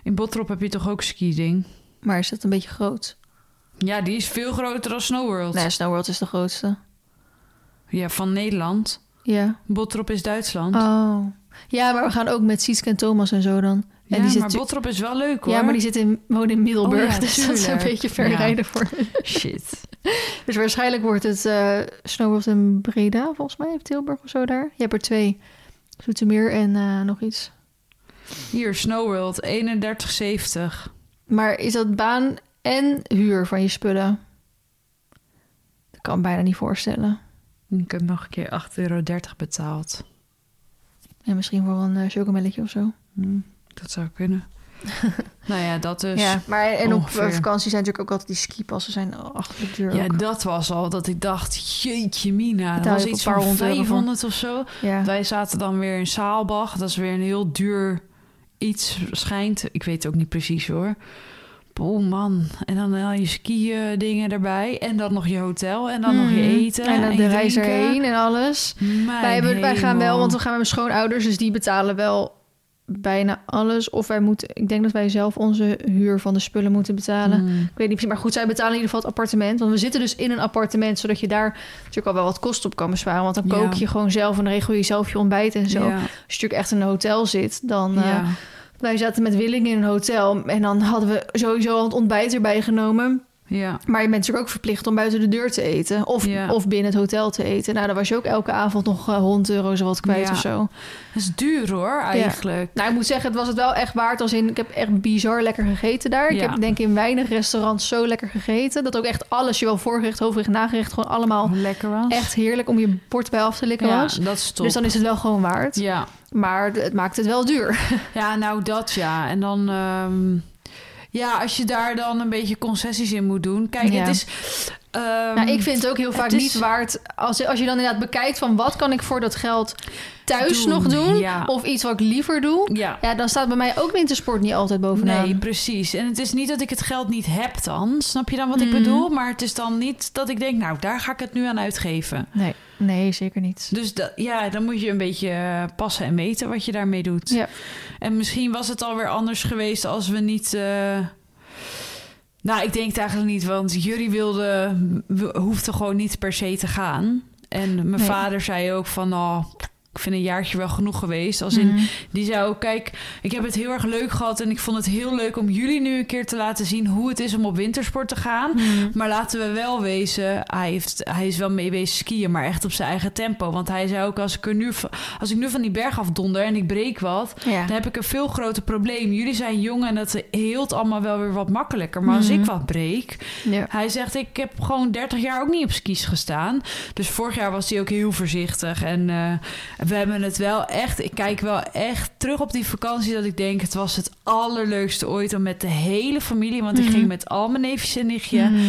In Botrop heb je toch ook ski-ding? Maar is dat een beetje groot? Ja, die is veel groter dan Snow World. Nee, Snow World is de grootste. Ja, van Nederland. Ja. Botrop is Duitsland. Oh. Ja, maar we gaan ook met Sietske en Thomas en zo dan. En ja, die zit maar Botrop is wel leuk hoor. Ja, maar die zit in, woont in Middelburg, Oh ja, dus dat is een beetje ver Ja. rijden voor Shit. Dus waarschijnlijk wordt het eh Snow World in Breda, volgens mij, of Tilburg of zo daar. Je hebt er twee. Zoetermeer en eh, nog iets. Hier, Snow World, 31,70. Maar is dat baan en huur van je spullen? Dat kan ik me bijna niet voorstellen. Ik heb nog een keer 8,30 euro betaald. En misschien voor een uh, chocomelletje of zo. Hm, dat zou kunnen. nou ja, dat dus. ja, maar en op ongeveer. vakantie zijn natuurlijk ook altijd die skipassen zijn achterlijk duur. Ja, ook. dat was al dat ik dacht, jeetje mina, dat was iets paar van honderd euro voor. 500 of zo. ja. Wij zaten dan weer in Saalbach. Dat is weer een heel duur iets, schijnt. Ik weet het ook niet precies hoor. Oh man, en dan al je skiën dingen erbij. En dan nog je hotel. En dan nog je Mhm. eten. En dan de je reis erheen en alles. Mijn Wij, hebben, wij gaan wel, want we gaan met mijn schoonouders, dus die betalen wel bijna alles. Of wij moeten, ik denk dat wij zelf onze huur van de spullen moeten betalen. Mm. Ik weet niet precies, maar goed, zij betalen in ieder geval het appartement. Want we zitten dus in een appartement, zodat je daar natuurlijk al wel wat kosten op kan besparen. Want dan kook je gewoon zelf en dan regel je zelf je ontbijt en zo. Als je natuurlijk echt in een hotel zit, dan... eh, wij zaten met Willing in een hotel en dan hadden we sowieso al het ontbijt erbij genomen. Ja. Maar je bent natuurlijk ook verplicht om buiten de deur te eten. Of, Ja. of binnen het hotel te eten. Nou, dan was je ook elke avond nog eh, 100 euro zo wat kwijt Ja. of zo. Dat is duur hoor, eigenlijk. Nou, ik moet zeggen, het was het wel echt waard. Als in, ik heb echt bizar lekker gegeten daar. Ik heb denk ik in weinig restaurants zo lekker gegeten. Dat ook echt alles, zowel voorgerecht, hoofdgerecht, nagerecht... gewoon allemaal Lekker was. echt heerlijk om je bord bij af te likken ja, was. dat is top. Dus dan is het wel gewoon waard. Ja. Maar het maakt het wel duur. ja, nou dat ja. En dan... ehm, ja, als je daar dan een beetje concessies in moet doen. Kijk, Ja. het is... ehm, Nou, ik vind het ook heel vaak is- niet waard... Als, als je dan inderdaad bekijkt van... wat kan ik voor dat geld thuis Doen, nog doen? ja. Of iets wat ik liever doe? Ja. Ja, dan staat bij mij ook wintersport niet altijd bovenaan. Nee, precies. En het is niet dat ik het geld niet heb dan. Snap je dan wat ik Mhm. bedoel? Maar het is dan niet dat ik denk, nou, daar ga ik het nu aan uitgeven. nee, nee, zeker niet. Dus dat, ja, dan moet je een beetje eh, passen en meten wat je daarmee doet. Ja. En misschien was het alweer anders geweest als we niet. eh, Nou, ik denk het eigenlijk niet, want jullie wilden, we hoefden gewoon niet per se te gaan. En mijn Nee. vader zei ook van, oh, ik vind een jaartje wel genoeg geweest. Als in, Mhm. die zei ook, kijk, ik heb het heel erg leuk gehad en ik vond het heel leuk om jullie nu een keer te laten zien hoe het is om op wintersport te gaan. Mhm. Maar laten we wel wezen, hij, heeft, hij is wel mee bezig skiën, maar echt op zijn eigen tempo. Want hij zei ook, als ik, er nu, als ik nu van die berg afdonder en ik breek wat, Ja. dan heb ik een veel groter probleem. Jullie zijn jong en dat heelt allemaal wel weer wat makkelijker. Maar als Mhm. ik wat breek, ja. hij zegt, ik heb gewoon 30 jaar ook niet op skis gestaan. Dus vorig jaar was hij ook heel voorzichtig. En eh, we hebben het wel echt... Ik kijk wel echt terug op die vakantie dat ik denk... het was het allerleukste ooit om met de hele familie... want ik Mhm. ging met al mijn neefjes en nichtje... Mhm.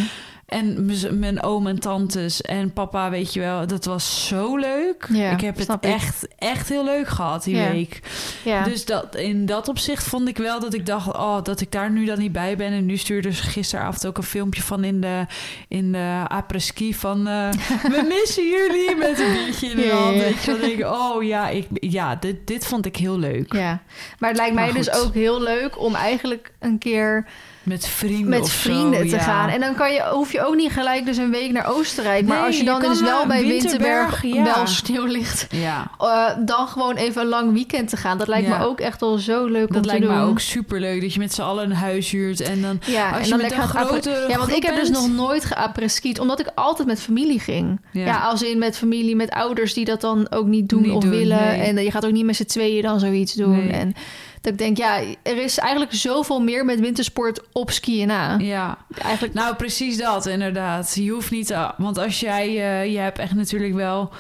En mijn- oom en tantes en papa, weet je wel, dat was zo leuk. Ja, ik heb het ik. echt, echt heel leuk gehad die Ja. week. ja. Dus dat, in dat opzicht vond ik wel dat ik dacht, oh, dat ik daar nu dan niet bij ben. En nu stuurde ze gisteravond ook een filmpje van in de, in de après-ski van... eh, we missen jullie met een biertje in de hand. Weet je, dan denk ik, oh ja, ik, ja dit, dit vond ik heel leuk. ja. Maar het lijkt mij Maar dus goed. ook heel leuk om eigenlijk een keer Met vrienden met zo, vrienden te ja. gaan. En dan kan je, hoef je ook niet gelijk dus een week naar Oostenrijk. maar als je je dan kan dus wel bij Winterberg, Winterberg ja. wel sneeuw ligt... Ja, eh, dan gewoon even een lang weekend te gaan. Dat lijkt me ook echt wel zo leuk om dat lijkt me ook superleuk. Dat je met z'n allen een huis huurt en dan... Ja, Als en je dan met een grotere Ja, want ik heb dus nog nooit geapres-skied, omdat ik altijd met familie ging. Ja. Ja. als in met familie, met ouders die dat dan ook niet doen Niet of doen, willen. nee. En je gaat ook niet met z'n tweeën dan zoiets doen. Nee. En dat ik denk, ja, er is eigenlijk zoveel meer met wintersport op skiën na. ja. Eigenlijk, Nou, precies dat, inderdaad. Je hoeft niet... te- want als jij... eh, je hebt echt natuurlijk wel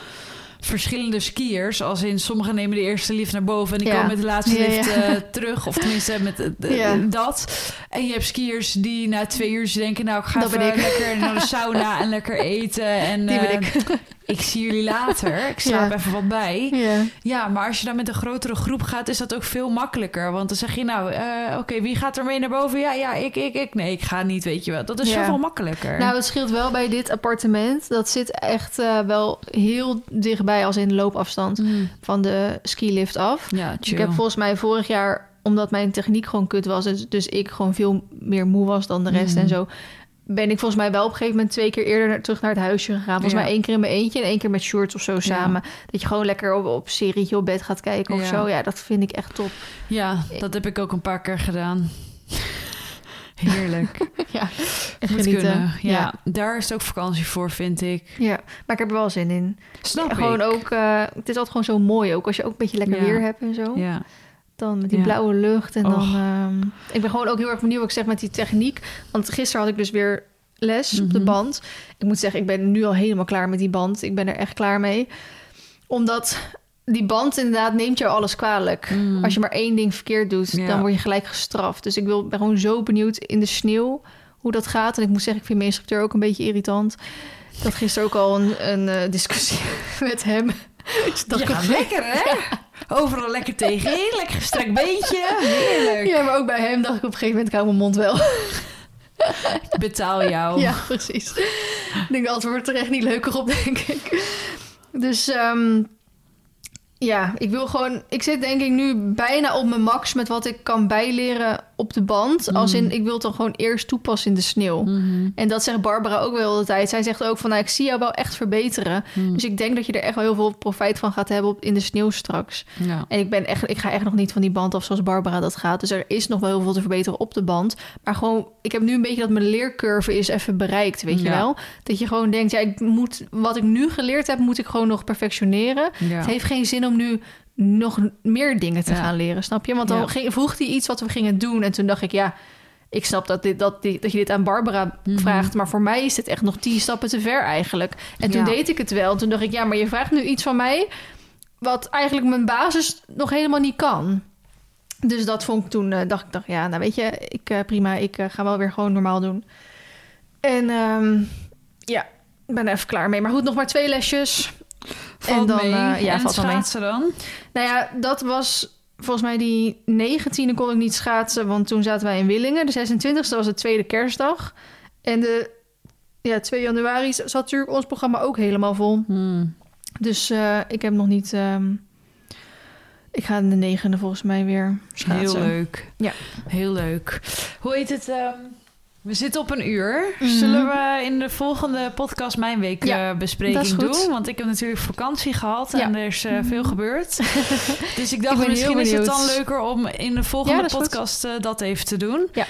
verschillende skiers. Als in sommigen nemen de eerste lift naar boven... en die Ja. komen met de laatste lift ja. eh, terug. Of tenminste met eh, dat. En je hebt skiers die na twee uur denken... nou, ik ga Dat even lekker naar de sauna en lekker eten. En, die ben eh, ik. Ik zie jullie later. Ik slaap Ja. even wat bij. ja. Ja, maar als je dan met een grotere groep gaat, is dat ook veel makkelijker. Want dan zeg je nou, eh, oké, wie gaat er mee naar boven? Ja, ja, ik, ik, ik. Nee, ik ga niet, weet je wel. Dat is Ja. zoveel makkelijker. Nou, het scheelt wel bij dit appartement. Dat zit echt eh, wel heel dichtbij als in loopafstand Mm. van de skilift af. Ja, chill. ik heb volgens mij vorig jaar, omdat mijn techniek gewoon kut was, dus, dus ik gewoon veel meer moe was dan de rest en zo, ben ik volgens mij wel op een gegeven moment twee keer eerder terug naar het huisje gegaan. Volgens Ja. mij één keer in mijn eentje en één keer met shorts of zo samen. Dat je gewoon lekker op, op serietje op bed gaat kijken of Ja. zo. Ja, dat vind ik echt top. Ja, dat heb ik ook een paar keer gedaan. Heerlijk. ja, Moet genieten. kunnen. Ja. Ja. daar is het ook vakantie voor, vind ik. ja, maar ik heb er wel zin in. Snap gewoon ik. ook, eh, het is altijd gewoon zo mooi ook. Als je ook een beetje lekker Ja. weer hebt en zo. Ja. Dan met die Ja. blauwe lucht. En dan. Ehm, ik ben gewoon ook heel erg benieuwd wat ik zeg met die techniek. Want gisteren had ik dus weer les op de Mhm. band. Ik moet zeggen, ik ben nu al helemaal klaar met die band. Ik ben er echt klaar mee. Omdat die band inderdaad neemt jou alles kwalijk. Mm. Als je maar één ding verkeerd doet, Ja. dan word je gelijk gestraft. Dus ik wil, ben gewoon zo benieuwd in de sneeuw hoe dat gaat. En ik moet zeggen, ik vind mijn instructeur ook een beetje irritant. Ik had gisteren ook al een, een eh, discussie met hem. Dus dat op- lekker, hè? Overal lekker tegenin, lekker gestrekt beentje. Heerlijk. Ja, maar ook bij hem dacht ik op een gegeven moment, ik hou mijn mond wel. Betaal jou. Ja, precies. ik denk, dat wordt er echt niet leuker op, denk ik. Dus ehm, ja, ik wil gewoon... Ik zit denk ik nu bijna op mijn max met wat ik kan bijleren op de band. Als in, ik wil het dan gewoon eerst toepassen in de sneeuw. Mhm. En dat zegt Barbara ook wel de tijd. Zij zegt ook van, nou, ik zie jou wel echt verbeteren. Mhm. Dus ik denk dat je er echt wel heel veel profijt van gaat hebben op, in de sneeuw straks. Ja. En ik, ben echt, ik ga echt nog niet van die band af zoals Barbara dat gaat. Dus er is nog wel heel veel te verbeteren op de band. Maar gewoon, ik heb nu een beetje dat mijn leercurve is even bereikt, weet je wel? Dat je gewoon denkt, ja, ik moet, wat ik nu geleerd heb, moet ik gewoon nog perfectioneren. Ja. Het heeft geen zin om nu nog meer dingen te Ja. gaan leren, snap je? Want dan Ja. ging, vroeg hij iets wat we gingen doen. En toen dacht ik, ja, ik snap dat, dit, dat, dit, dat je dit aan Barbara Mhm. vraagt. Maar voor mij is het echt nog tien stappen te ver eigenlijk. En toen Ja. deed ik het wel. En toen dacht ik, ja, maar je vraagt nu iets van mij... wat eigenlijk mijn basis nog helemaal niet kan. Dus dat vond ik toen, eh, dacht ik, dacht, ja, nou weet je, ik, eh, prima, ik eh, ga wel weer gewoon normaal doen. En ehm, ja, ik ben er even klaar mee. Maar goed, nog maar twee lesjes. Valt en dan, mee. eh, ja, en valt schaatsen dan? Nou ja, dat was volgens mij die 19e kon ik niet schaatsen, want toen zaten wij in Willingen. De 26e was de tweede kerstdag. En de ja, 2 januari zat natuurlijk ons programma ook helemaal vol. Hmm. Dus eh, ik heb nog niet... ehm, ik ga de negende volgens mij weer schaatsen. Heel leuk. Ja. Heel leuk. Hoe heet het? ehm, we zitten op een uur. Mhm. Zullen we in de volgende podcast mijn week Ja, eh, doen? Want ik heb natuurlijk vakantie gehad en er is eh, veel gebeurd. dus ik dacht Ik misschien is het dan leuker om in de Ja, volgende dat podcast eh, dat even te doen. Ja.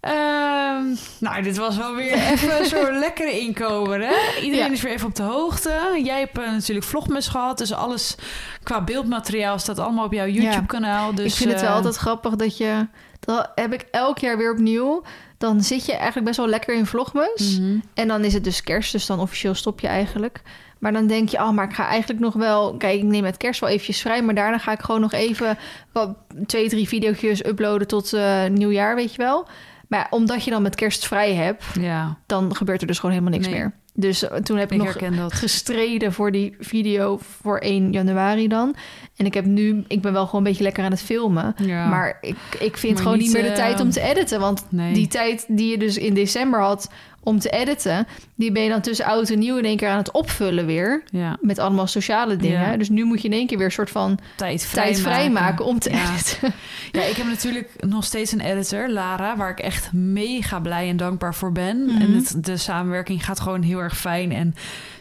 Ehm, nou, dit was wel weer even zo'n lekkere inkomen, hè? Iedereen Ja. is weer even op de hoogte. Jij hebt natuurlijk vlogmes gehad, dus alles qua beeldmateriaal staat allemaal op jouw YouTube-kanaal. Dus, ik vind het wel altijd grappig dat je... Dat heb ik elk jaar weer opnieuw. Dan zit je eigenlijk best wel lekker in vlogmas. mhm. En dan is het dus kerst, dus dan officieel stop je eigenlijk. Maar dan denk je, oh, maar ik ga eigenlijk nog wel... Kijk, ik neem met kerst wel eventjes vrij... maar daarna ga ik gewoon nog even wat, twee, drie video's uploaden tot eh, nieuwjaar, weet je wel. Maar ja, omdat je dan met kerst vrij hebt... Ja, dan gebeurt er dus gewoon helemaal niks Nee. meer. Dus eh, toen heb ik, ik nog gestreden voor die video voor 1 januari dan. En ik heb nu... Ik ben wel gewoon een beetje lekker aan het filmen... Ja. Maar ik, ik vind Maar gewoon niet, meer de eh, tijd om te editen. Want nee. die tijd die je dus in december had om te editen... die ben je dan tussen oud en nieuw in één keer aan het opvullen weer. ja, Met allemaal sociale dingen. Ja. Dus nu moet je in één keer weer een soort van tijd vrijmaken. tijd vrijmaken om te Ja. editen. Ja, ik heb natuurlijk nog steeds een editor, Lara, waar ik echt mega blij en dankbaar voor ben. Mhm. En het, de samenwerking gaat gewoon heel erg fijn. En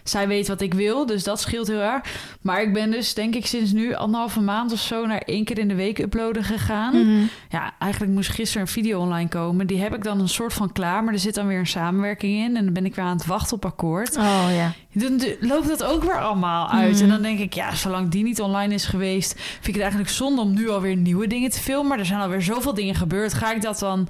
zij weet wat ik wil, dus dat scheelt heel erg. Maar ik ben dus, denk ik, sinds nu anderhalve maand of zo naar één keer in de week uploaden gegaan. Mhm. Ja, eigenlijk moest gisteren een video online komen. Die heb ik dan een soort van klaar, maar er zit dan weer een samenwerking in. En dan ben ik weer aan het wachten op akkoord. Oh ja. Dan loopt dat ook weer allemaal uit. En dan denk ik, ja, zolang die niet online is geweest, vind ik het eigenlijk zonde om nu alweer nieuwe dingen te filmen. Maar er zijn alweer zoveel dingen gebeurd. Ga ik dat dan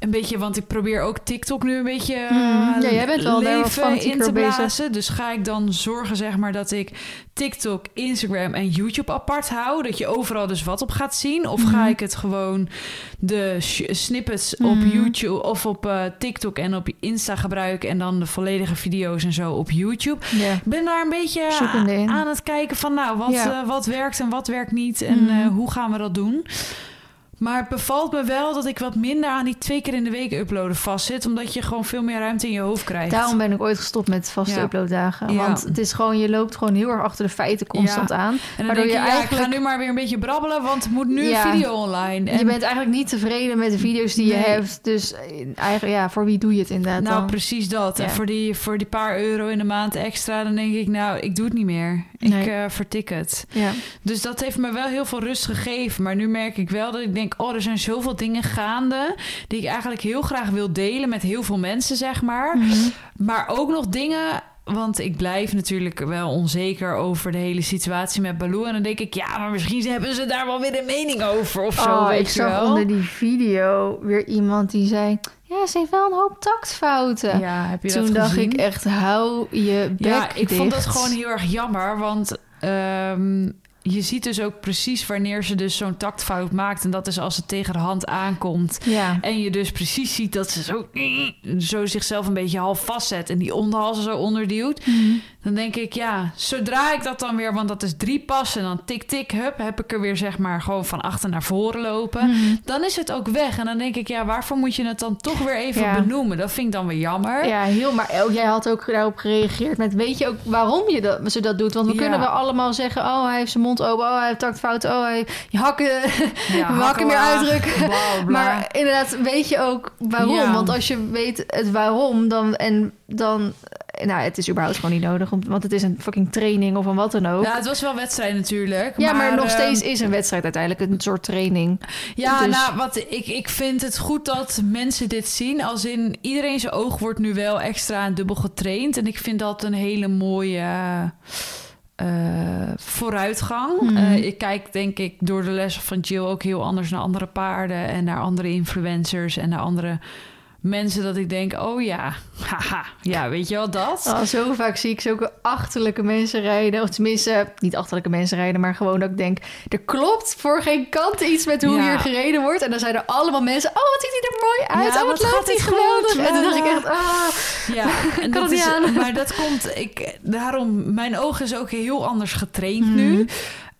een beetje, want ik probeer ook TikTok nu een beetje eh, Mhm. Ja, jij bent wel leven in te bezig. blazen. Dus ga ik dan zorgen, zeg maar, dat ik TikTok, Instagram en YouTube apart hou. Dat je overal dus wat op gaat zien. Of ga Mhm. ik het gewoon de snippets op Mhm. YouTube of op eh, TikTok en op Insta gebruiken. En dan de volledige video's en zo op YouTube. Ik ben daar een beetje aan het kijken van, nou, wat, Ja. eh, wat werkt en wat werkt niet en Mhm. eh, hoe gaan we dat doen. Maar het bevalt me wel dat ik wat minder aan die twee keer in de week uploaden vastzit, omdat je gewoon veel meer ruimte in je hoofd krijgt. Daarom ben ik ooit gestopt met vaste Ja. uploaddagen. Ja. Want het is gewoon, je loopt gewoon heel erg achter de feiten constant Ja. aan. en dan waardoor denk je, je ja, ik eigenlijk- ga nu maar weer een beetje brabbelen, want er moet nu een video online. En Je bent eigenlijk niet tevreden met de video's die je hebt. Dus eh, eigenlijk, ja, voor wie doe je het inderdaad nou, dan? precies dat. En voor die, voor die paar euro in de maand extra, dan denk ik, nou, ik doe het niet meer. Ik Nee. eh, vertik het. Ja. Dus dat heeft me wel heel veel rust gegeven. Maar nu merk ik wel dat ik denk: oh, er zijn zoveel dingen gaande. die ik eigenlijk heel graag wil delen met heel veel mensen, zeg maar. Mhm. Maar ook nog dingen. Want ik blijf natuurlijk wel onzeker over de hele situatie met Baloo. En dan denk ik, ja, maar misschien hebben ze daar wel weer een mening over of zo. Oh, weet ik je zag wel. onder die video weer iemand die zei... Ja, ze heeft wel een hoop taktfouten. Ja, heb je Toen dat dacht gezien? ik echt, hou je bek Ja, ik vond dat gewoon heel erg jammer. Want ehm, je ziet dus ook precies wanneer ze dus zo'n taktfout maakt. En dat is als het tegen de hand aankomt. Ja. En je dus precies ziet dat ze zo, zo zichzelf een beetje half vastzet en die onderhalzen zo onderduwt. Mhm. Dan denk ik, ja, zodra ik dat dan weer, want dat is drie passen, dan tik, tik, hup, heb ik er weer zeg maar gewoon van achter naar voren lopen. Mhm. Dan is het ook weg. En dan denk ik, ja, waarvoor moet je het dan toch weer even Ja. benoemen? Dat vind ik dan weer jammer. Ja, heel. Maar El, jij had ook daarop gereageerd met... Weet je ook waarom je dat, ze dat doet? Want we Ja. kunnen wel allemaal zeggen... Oh, hij heeft zijn mond open. Oh, hij heeft tactfouten. Oh, hij... Je hakken... Ja, we hakken meer uitdrukken. bla, bla. Maar inderdaad, weet je ook waarom? Want als je weet het waarom, dan... En dan nou, het is überhaupt gewoon niet nodig. Want het is een fucking training of een wat dan ook. Ja, het was wel wedstrijd natuurlijk. Ja, maar, nog ehm, steeds is een wedstrijd uiteindelijk een soort training. Ja, Dus- nou, wat ik, ik vind het goed dat mensen dit zien. Als in iedereen zijn oog wordt nu wel extra en dubbel getraind. En ik vind dat een hele mooie eh, vooruitgang. Mhm. Eh, ik kijk denk ik door de lessen van Jill ook heel anders naar andere paarden en naar andere influencers en naar andere mensen dat ik denk, oh ja, haha, ja, weet je wel dat? Oh, zo vaak zie ik zulke achterlijke mensen rijden. Of tenminste, niet achterlijke mensen rijden, maar gewoon dat ik denk... er klopt voor geen kant iets met hoe Ja. hier gereden wordt. En dan zijn er allemaal mensen... oh, wat ziet hij er mooi uit. Ja, oh, wat, wat loopt hij geweldig. En toen dacht ik Ja. echt... ah, Ja, en dat is, aan. maar dat komt, ik, daarom, mijn oog is ook heel anders getraind Mhm. nu.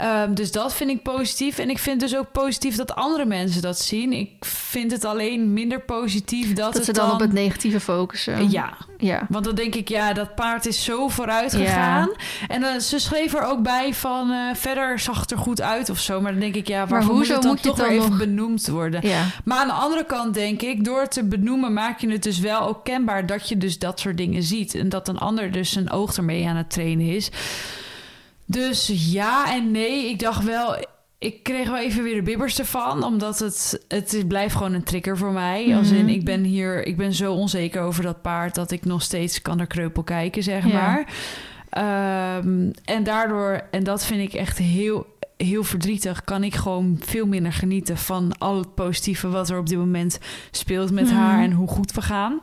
Ehm, dus dat vind ik positief. En ik vind dus ook positief dat andere mensen dat zien. Ik vind het alleen minder positief dat, dat het ze dan, op het negatieve focussen. Ja, Ja. want dan denk ik, ja, dat paard is zo vooruit gegaan. En dan, ze schreef er ook bij van, eh, verder zag het er goed uit of zo. Maar dan denk ik, ja, waarvoor moet hoezo het dan moet toch het weer even nog- benoemd worden? Ja. Maar aan de andere kant denk ik, door het te benoemen maak je het dus wel ook kenbaar dat je dus dat soort dingen ziet. En dat een ander dus zijn oog ermee aan het trainen is. Dus ja en nee. Ik dacht wel, ik kreeg wel even weer de bibbers ervan. Omdat het, het blijft gewoon een trigger voor mij. Als in, Mhm. ik ben hier, ik ben zo onzeker over dat paard dat ik nog steeds kan er kreupel kijken, zeg Ja. maar. Ehm, en daardoor, en dat vind ik echt heel, heel verdrietig, kan ik gewoon veel minder genieten van al het positieve wat er op dit moment speelt met Mhm. haar en hoe goed we gaan.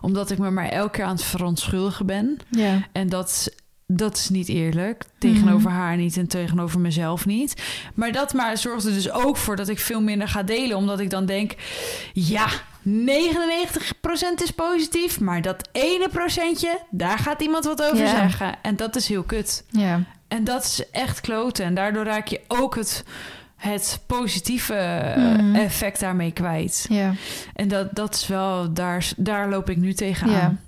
Omdat ik me maar elke keer aan het verontschuldigen ben. Ja. En dat, dat is niet eerlijk. Tegenover Mhm. haar niet en tegenover mezelf niet. Maar dat maar zorgt er dus ook voor dat ik veel minder ga delen. Omdat ik dan denk, ja, 99% is positief. Maar dat ene procentje, daar gaat iemand wat over zeggen. En dat is heel kut. Ja. En dat is echt kloten. En daardoor raak je ook het, het positieve eh, Mhm. effect daarmee kwijt. Ja. En dat, dat is wel, daar, daar loop ik nu tegenaan.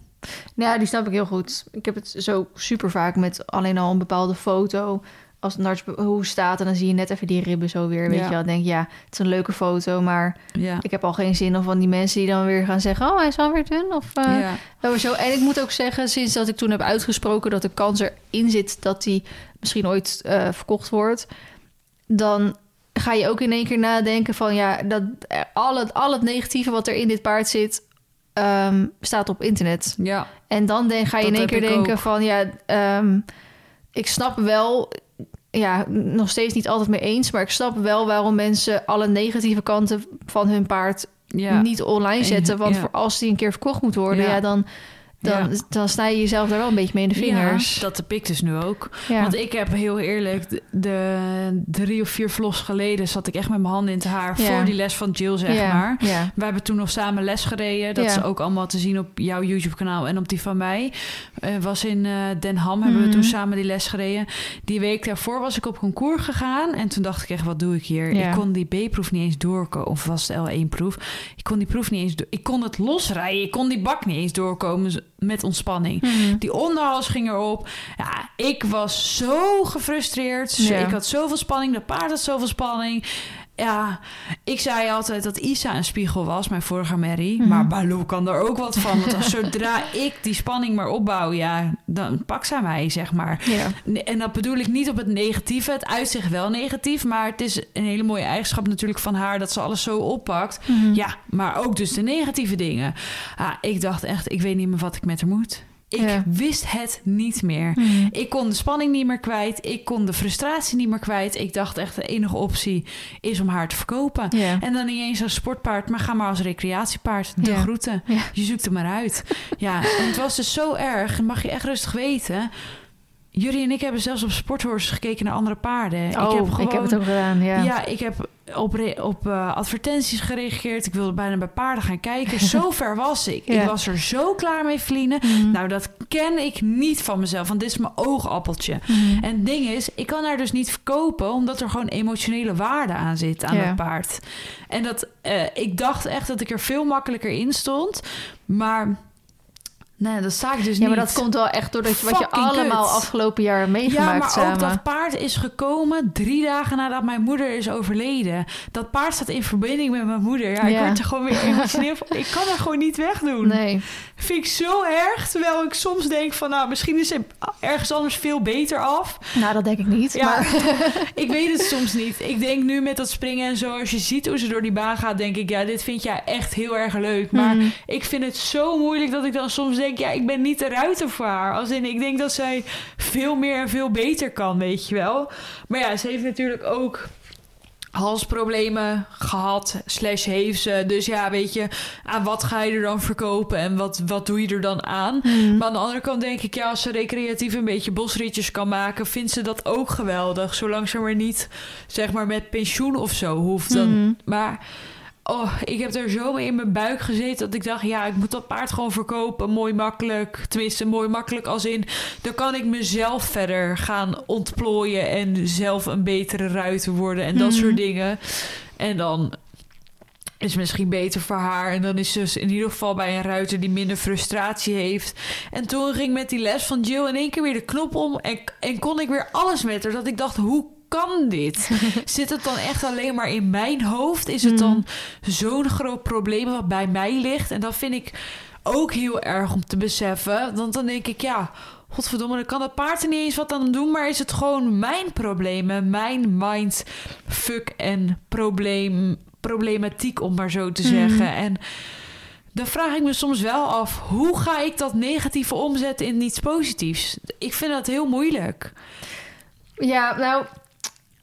Nou Ja, die snap ik heel goed. Ik heb het zo super vaak met alleen al een bepaalde foto. Als arts hoe staat en dan zie je net even die ribben zo weer. Weet Ja. je wel, Dan denk je, ja, het is een leuke foto, maar Ja. ik heb al geen zin om van die mensen die dan weer gaan zeggen, oh, hij is alweer dun of eh, oh, zo. En ik moet ook zeggen, sinds dat ik toen heb uitgesproken dat de kans erin zit dat die misschien ooit eh, verkocht wordt, dan ga je ook in één keer nadenken van ja, dat eh, al het, al het negatieve wat er in dit paard zit, ehm, staat op internet. ja. En dan denk, ga je Dat in één keer denken ook. van ja, ehm, ik snap wel, ja, nog steeds niet altijd mee eens, maar ik snap wel waarom mensen alle negatieve kanten van hun paard ja. niet online En- zetten. Want ja. voor als die een keer verkocht moet worden, Ja. dan, dan, Ja. dan snij je jezelf daar wel een beetje mee in de vingers. Ja, dat heb ik dus nu ook. Ja, Want ik heb heel eerlijk, de, de drie of vier vlogs geleden zat ik echt met mijn handen in het haar voor die les van Jill, zeg maar. We hebben toen nog samen les gereden. Dat is ook allemaal te zien op jouw YouTube-kanaal en op die van mij. Eh, was in eh, Den Ham, hebben we Mhm. toen samen die les gereden. Die week daarvoor was ik op concours gegaan. En toen dacht ik echt, wat doe ik hier? Ik kon die B-proef niet eens doorkomen. Of was het L1-proef? Ik kon die proef niet eens. Ik kon het losrijden. Ik kon die bak niet eens doorkomen met ontspanning. Mhm. Die onderhals ging erop. Ja, ik was zo gefrustreerd. Ja. Ik had zoveel spanning. De paard had zoveel spanning. Ja, ik zei altijd dat Isa een spiegel was, mijn vorige Mary. Mhm. Maar Baloo kan er ook wat van. Want als zodra ik die spanning maar opbouw, ja, dan pakt zij mij, zeg maar. ja. En dat bedoel ik niet op het negatieve. Het uitzicht wel negatief. Maar het is een hele mooie eigenschap natuurlijk van haar... dat ze alles zo oppakt. Mhm. Ja, maar ook dus de negatieve dingen. Ah, ik dacht echt, ik weet niet meer wat ik met haar moet. Ik Ja. wist het niet meer. Mhm. Ik kon de spanning niet meer kwijt. Ik kon de frustratie niet meer kwijt. Ik dacht echt, de enige optie is om haar te verkopen. Ja. En dan niet eens als sportpaard, maar ga maar als recreatiepaard. De Ja. groeten. Je zoekt er maar uit. Ja, en het was dus zo erg. Dat mag je echt rustig weten. Jullie en ik hebben zelfs op sporthorses gekeken naar andere paarden. Oh, ik heb gewoon, ik heb het ook gedaan, ja. Ja, ik heb op, op eh, advertenties gereageerd. Ik wilde bijna bij paarden gaan kijken. Zo ver was ik. Ja. Ik was er zo klaar mee, Feline. Mhm. Nou, dat ken ik niet van mezelf. Want dit is mijn oogappeltje. Mhm. En het ding is, ik kan haar dus niet verkopen... omdat er gewoon emotionele waarde aan zit aan Ja. het paard. En dat, eh, ik dacht echt dat ik er veel makkelijker in stond. Maar nee, dat sta ik dus Ja, maar niet. dat komt wel echt doordat je wat je allemaal kut. afgelopen jaar hebt Ja, meegemaakt maar samen. ook dat paard is gekomen drie dagen nadat mijn moeder is overleden. Dat paard staat in verbinding met mijn moeder. Ja, ik word er gewoon weer emotioneel van. Ik kan er gewoon niet wegdoen. Nee. Vind ik zo erg. Terwijl ik soms denk van, nou, misschien is ze ergens anders veel beter af. Nou, dat denk ik niet. Ja, Maar ik weet het soms niet. Ik denk nu met dat springen en zo, als je ziet hoe ze door die baan gaat, denk ik, ja, dit vind jij echt heel erg leuk. Maar Mhm. ik vind het zo moeilijk dat ik dan soms denk, ja, ik ben niet de ruiter voor haar. Als in, ik denk dat zij veel meer en veel beter kan, weet je wel. Maar ja, ze heeft natuurlijk ook halsproblemen gehad, slash heeft ze. Dus ja, weet je, aan wat ga je er dan verkopen en wat, wat doe je er dan aan? Mhm. Maar aan de andere kant denk ik, ja, als ze recreatief een beetje bosritjes kan maken, vindt ze dat ook geweldig. Zolang ze maar niet, zeg maar, met pensioen of zo hoeft. Dan. Mhm. Maar, oh, ik heb er zo mee in mijn buik gezeten dat ik dacht, ja, ik moet dat paard gewoon verkopen. Mooi makkelijk. Tenminste, mooi makkelijk als in, dan kan ik mezelf verder gaan ontplooien en zelf een betere ruiter worden en dat Mhm. soort dingen. En dan is het misschien beter voor haar. En dan is ze dus in ieder geval bij een ruiter die minder frustratie heeft. En toen ging met die les van Jill in één keer weer de knop om. En, en kon ik weer alles met haar. Dat ik dacht, hoe kan dit? Zit het dan echt alleen maar in mijn hoofd? Is het dan zo'n groot probleem wat bij mij ligt? En dat vind ik ook heel erg om te beseffen. Want dan denk ik, ja... Godverdomme, dan kan dat paard er niet eens wat aan doen... maar is het gewoon mijn problemen, mijn mindfuck en probleem, problematiek, om maar zo te Mhm. zeggen. En dan vraag ik me soms wel af... hoe ga ik dat negatieve omzetten in iets positiefs? Ik vind dat heel moeilijk. Ja, nou,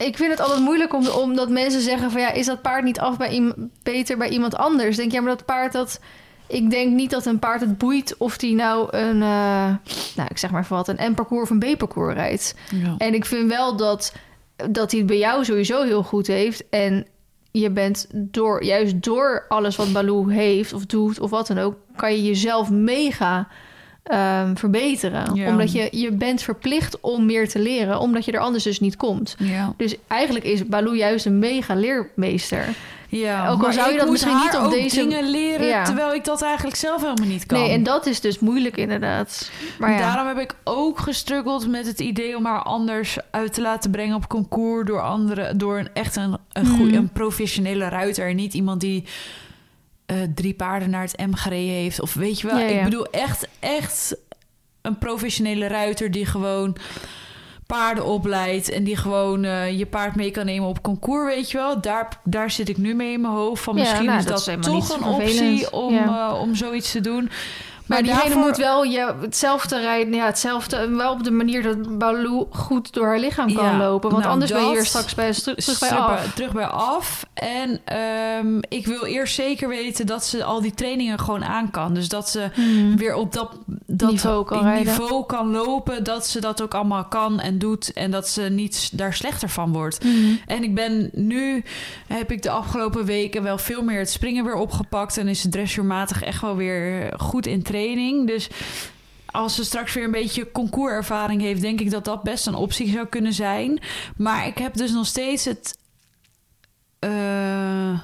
ik vind het altijd moeilijk om, omdat mensen zeggen van ja, is dat paard niet af bij beter bij iemand anders? Denk je, ja, maar dat paard dat. Ik denk niet dat een paard het boeit of die nou een, eh, nou ik zeg maar wat, een M-parcours of een B-parcours rijdt. Ja. En ik vind wel dat, dat hij het bij jou sowieso heel goed heeft. En je bent door, juist door alles wat Baloo heeft of doet of wat dan ook, kan je jezelf mega ehm, verbeteren. Ja. Omdat je, je bent verplicht om meer te leren, omdat je er anders dus niet komt. Ja. Dus eigenlijk is Baloo juist een mega leermeester. Ja, Ook al zou je dat misschien niet op deze- dingen leren, Ja. terwijl ik dat eigenlijk zelf helemaal niet kan. Nee, en dat is dus moeilijk inderdaad. Maar ja, Daarom heb ik ook gestruggeld met het idee om haar anders uit te laten brengen op concours door andere, door een echt een, een, goeie, een professionele ruiter, en niet iemand die eh, drie paarden naar het M gereden heeft, of weet je wel. Ja, ja. Ik bedoel echt, echt een professionele ruiter die gewoon paarden opleidt en die gewoon eh, je paard mee kan nemen op concours, weet je wel. Daar, daar zit ik nu mee in mijn hoofd van Ja, misschien nou, is dat dat, is toch een optie om, eh, om zoiets te doen. Maar diegene daarvoor- moet wel je, hetzelfde rijden. Ja, hetzelfde. Wel op de manier dat Baloo goed door haar lichaam kan Ja, lopen. Want nou, anders ben je hier straks bij, terug, terug bij af. terug bij af. En ehm, ik wil eerst zeker weten dat ze al die trainingen gewoon aan kan. Dus dat ze Hmm. weer op dat, dat Niveau kan rijden. niveau kan lopen. Dat ze dat ook allemaal kan en doet. En dat ze niet daar slechter van wordt. Hmm. En ik ben nu, heb ik de afgelopen weken wel veel meer het springen weer opgepakt. En is het dressuurmatig echt wel weer goed in training. Dus als ze straks weer een beetje concourservaring heeft, denk ik dat dat best een optie zou kunnen zijn. Maar ik heb dus nog steeds het. eh,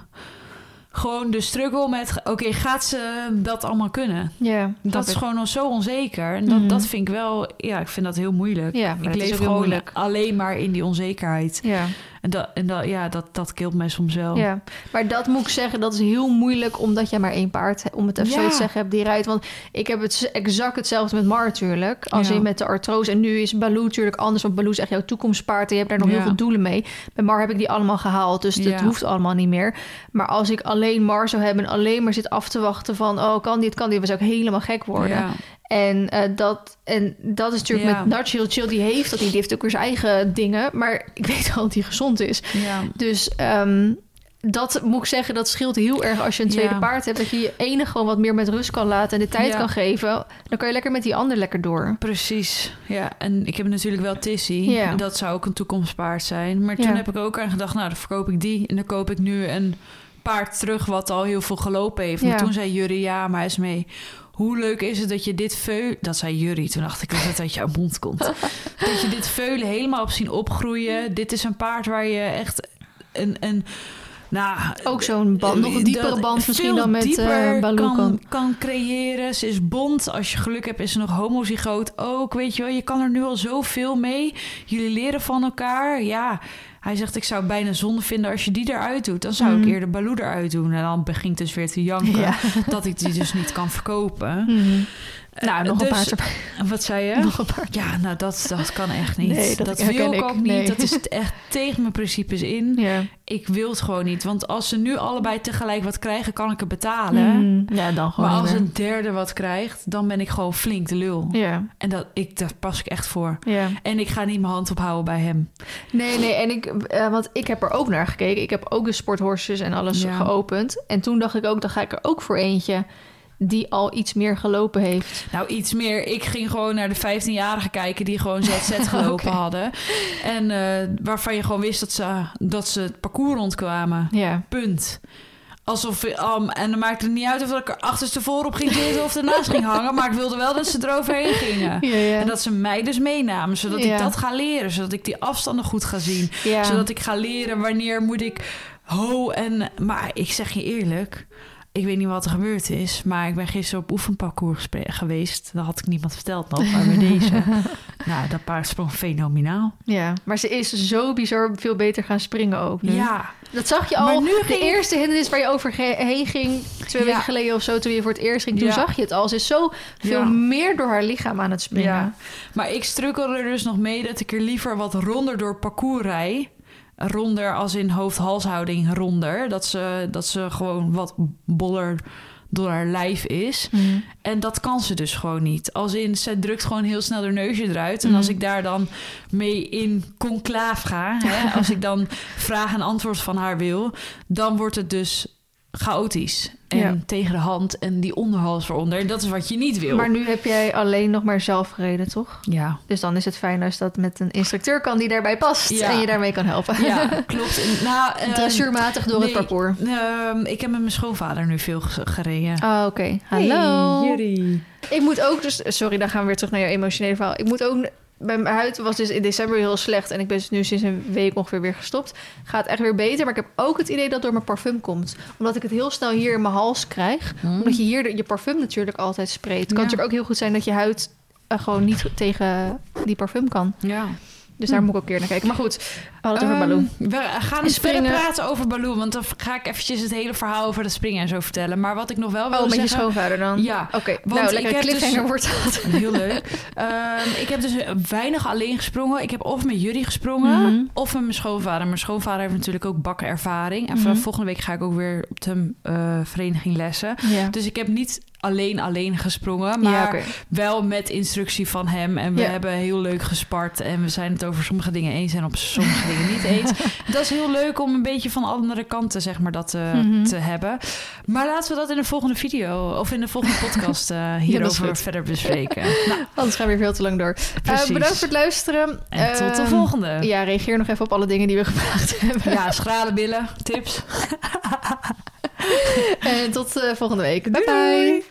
gewoon de struggle met. Oké, gaat ze dat allemaal kunnen? Ja, Dat is gewoon nog zo onzeker. En dat, Mhm. dat vind ik wel. Ja, ik vind dat heel moeilijk. Ja, ik leef gewoon moeilijk. alleen maar in die onzekerheid. Ja, En, dat, en dat, ja, dat, dat kilt mij soms wel. ja, maar dat moet ik zeggen, dat is heel moeilijk omdat jij maar één paard, om het even zo te zeggen, hebt die rijdt. Want ik heb het exact hetzelfde met Mar natuurlijk, als Ja. in met de artrose. En nu is Baloo natuurlijk anders, want Baloo is echt jouw toekomstpaard en je hebt daar nog heel veel doelen mee. Bij Mar heb ik die allemaal gehaald, dus dat hoeft allemaal niet meer. Maar als ik alleen Mar zou hebben en alleen maar zit af te wachten van, oh, kan dit, kan dit, dan zou ik helemaal gek worden. En, eh, dat, en dat is natuurlijk Ja. met Nutchill. Chill, die heeft dat. Die heeft ook weer zijn eigen dingen. Maar ik weet wel dat hij gezond is. Ja. Dus ehm, dat moet ik zeggen, dat scheelt heel erg als je een tweede Ja. paard hebt. Dat je je ene gewoon wat meer met rust kan laten en de tijd kan geven. Dan kan je lekker met die ander lekker door. Precies, ja. En ik heb natuurlijk wel Tissy. Ja. Dat zou ook een toekomstpaard zijn. Maar toen heb ik ook aan gedacht, nou, dan verkoop ik die. En dan koop ik nu een paard terug wat al heel veel gelopen heeft. Ja. Maar toen zei Jurrie, ja, maar hij is mee. Hoe leuk is het dat je dit veu... Dat zei Jurrie. Toen dacht ik dat het uit jouw mond komt. dat je dit veulen helemaal op zien opgroeien. Dit is een paard waar je echt een... een nou, Ook zo'n band, nog een diepere band misschien dan met eh Baloo kan, kan. creëren. Ze is bont. Als je geluk hebt, is ze nog homozygoot ook. Weet je wel, je kan er nu al zoveel mee. Jullie leren van elkaar. Ja, hij zegt, ik zou het bijna zonde vinden als je die eruit doet. Dan zou Mhm. ik eerder Baloo eruit doen. En dan begint dus weer te janken Ja. dat ik die dus niet kan verkopen. Mhm. Nou, nog een dus- paard erbij. Wat zei je? Nog een paard. Ja, nou dat, dat kan echt niet. Nee, dat dat herken wil ik ik. ook niet. Dat is echt tegen mijn principes in. Ja. Ik wil het gewoon niet. Want als ze nu allebei tegelijk wat krijgen, kan ik het betalen. Mhm. Ja, dan gewoon Maar als een derde wat krijgt, dan ben ik gewoon flink de lul. Ja, En dat, ik, daar pas ik echt voor. ja. En ik ga niet mijn hand ophouden bij hem. Nee, nee, en ik, eh, want ik heb er ook naar gekeken. Ik heb ook de sporthorses en alles Ja. geopend. En toen dacht ik ook, dan ga ik er ook voor eentje die al iets meer gelopen heeft. Nou, iets meer. Ik ging gewoon naar de 15-jarigen kijken die gewoon ZZ gelopen hadden. En eh, waarvan je gewoon wist dat ze, dat ze het parcours rondkwamen. Ja, Punt. Alsof, um, en dan maakte het niet uit of ik er achterstevoren op ging zitten of ernaast ging hangen. Maar ik wilde wel dat ze eroverheen gingen. ja, ja. En dat ze mij dus meenamen, zodat Ja. ik dat ga leren. Zodat ik die afstanden goed ga zien. Zodat ik ga leren wanneer moet ik ho en... Maar ik zeg je eerlijk, ik weet niet wat er gebeurd is. Maar ik ben gisteren op oefenparcours geweest. Dat had ik niemand verteld nog, maar bij deze. Nou, dat paard sprong fenomenaal. ja, maar ze is zo bizar veel beter gaan springen ook nu. Ja, Dat zag je Maar al. nu de ging- eerste hindernis waar je overheen ging, twee Ja. weken geleden of zo, toen je voor het eerst ging, toen Ja. zag je het al. Ze is zo veel Ja. meer door haar lichaam aan het springen. ja. Maar ik strukkel er dus nog mee dat ik er liever wat ronder door parcours rij. Ronder als in hoofd-halshouding ronder. Dat ze, dat ze gewoon wat boller door haar lijf is. Mhm. En dat kan ze dus gewoon niet. Als in, ze drukt gewoon heel snel haar neusje eruit. En Mhm. als ik daar dan mee in conclaaf ga... Hè, als ik dan vraag en antwoord van haar wil... dan wordt het dus chaotisch. En Ja. tegen de hand en die onderhals eronder. Dat is wat je niet wil. Maar nu heb jij alleen nog maar zelf gereden, toch? Ja, Dus dan is het fijn als dat met een instructeur kan die daarbij past Ja. en je daarmee kan helpen. ja klopt. Nou, eh, Dressuurmatig door nee, het parcours. ehm, ik heb met mijn schoonvader nu veel ge- gereden. Ah, oké. Hallo. Hey. Ik moet ook dus... Sorry, dan gaan we weer terug naar jouw emotionele verhaal. Ik moet ook... Mijn huid was dus in december heel slecht. En ik ben dus nu sinds een week ongeveer weer gestopt. Gaat echt weer beter. Maar ik heb ook het idee dat het door mijn parfum komt. Omdat ik het heel snel hier in mijn hals krijg. Omdat je hier je parfum natuurlijk altijd spreekt. Het kan Ja. natuurlijk ook heel goed zijn dat je huid eh, gewoon niet tegen die parfum kan. Ja. Dus daar moet ik ook een keer naar kijken. Maar goed, hadden het over Ehm, Baloo. We gaan En eens verder praten over Baloo. Want dan ga ik eventjes het hele verhaal over het springen en zo vertellen. Maar wat ik nog wel wil Oh, met je schoonvader dan? Ja, Oké, want nou, ik lekker dus- cliffhanger wordt dat. Heel leuk. Ehm, ik heb dus weinig alleen gesprongen. Ik heb of met jullie gesprongen Mhm. of met mijn schoonvader. Mijn schoonvader heeft natuurlijk ook bakkenervaring. En vanaf Mhm. volgende week ga ik ook weer op de eh, vereniging lessen. Dus ik heb niet alleen alleen gesprongen, maar ja wel met instructie van hem. En we Ja. hebben heel leuk gespart. En we zijn het over sommige dingen eens en op sommige dingen niet eens. Dat is heel leuk om een beetje van andere kanten, zeg maar, dat eh, Mhm. te hebben. Maar laten we dat in de volgende video of in de volgende podcast eh, hierover verder bespreken. nou, Anders gaan we weer veel te lang door. Eh, bedankt voor het luisteren. en tot de Ehm, volgende. Ja, reageer nog even op alle dingen die we gevraagd hebben. Ja, schrale billen, tips. En tot volgende week. Bye bye.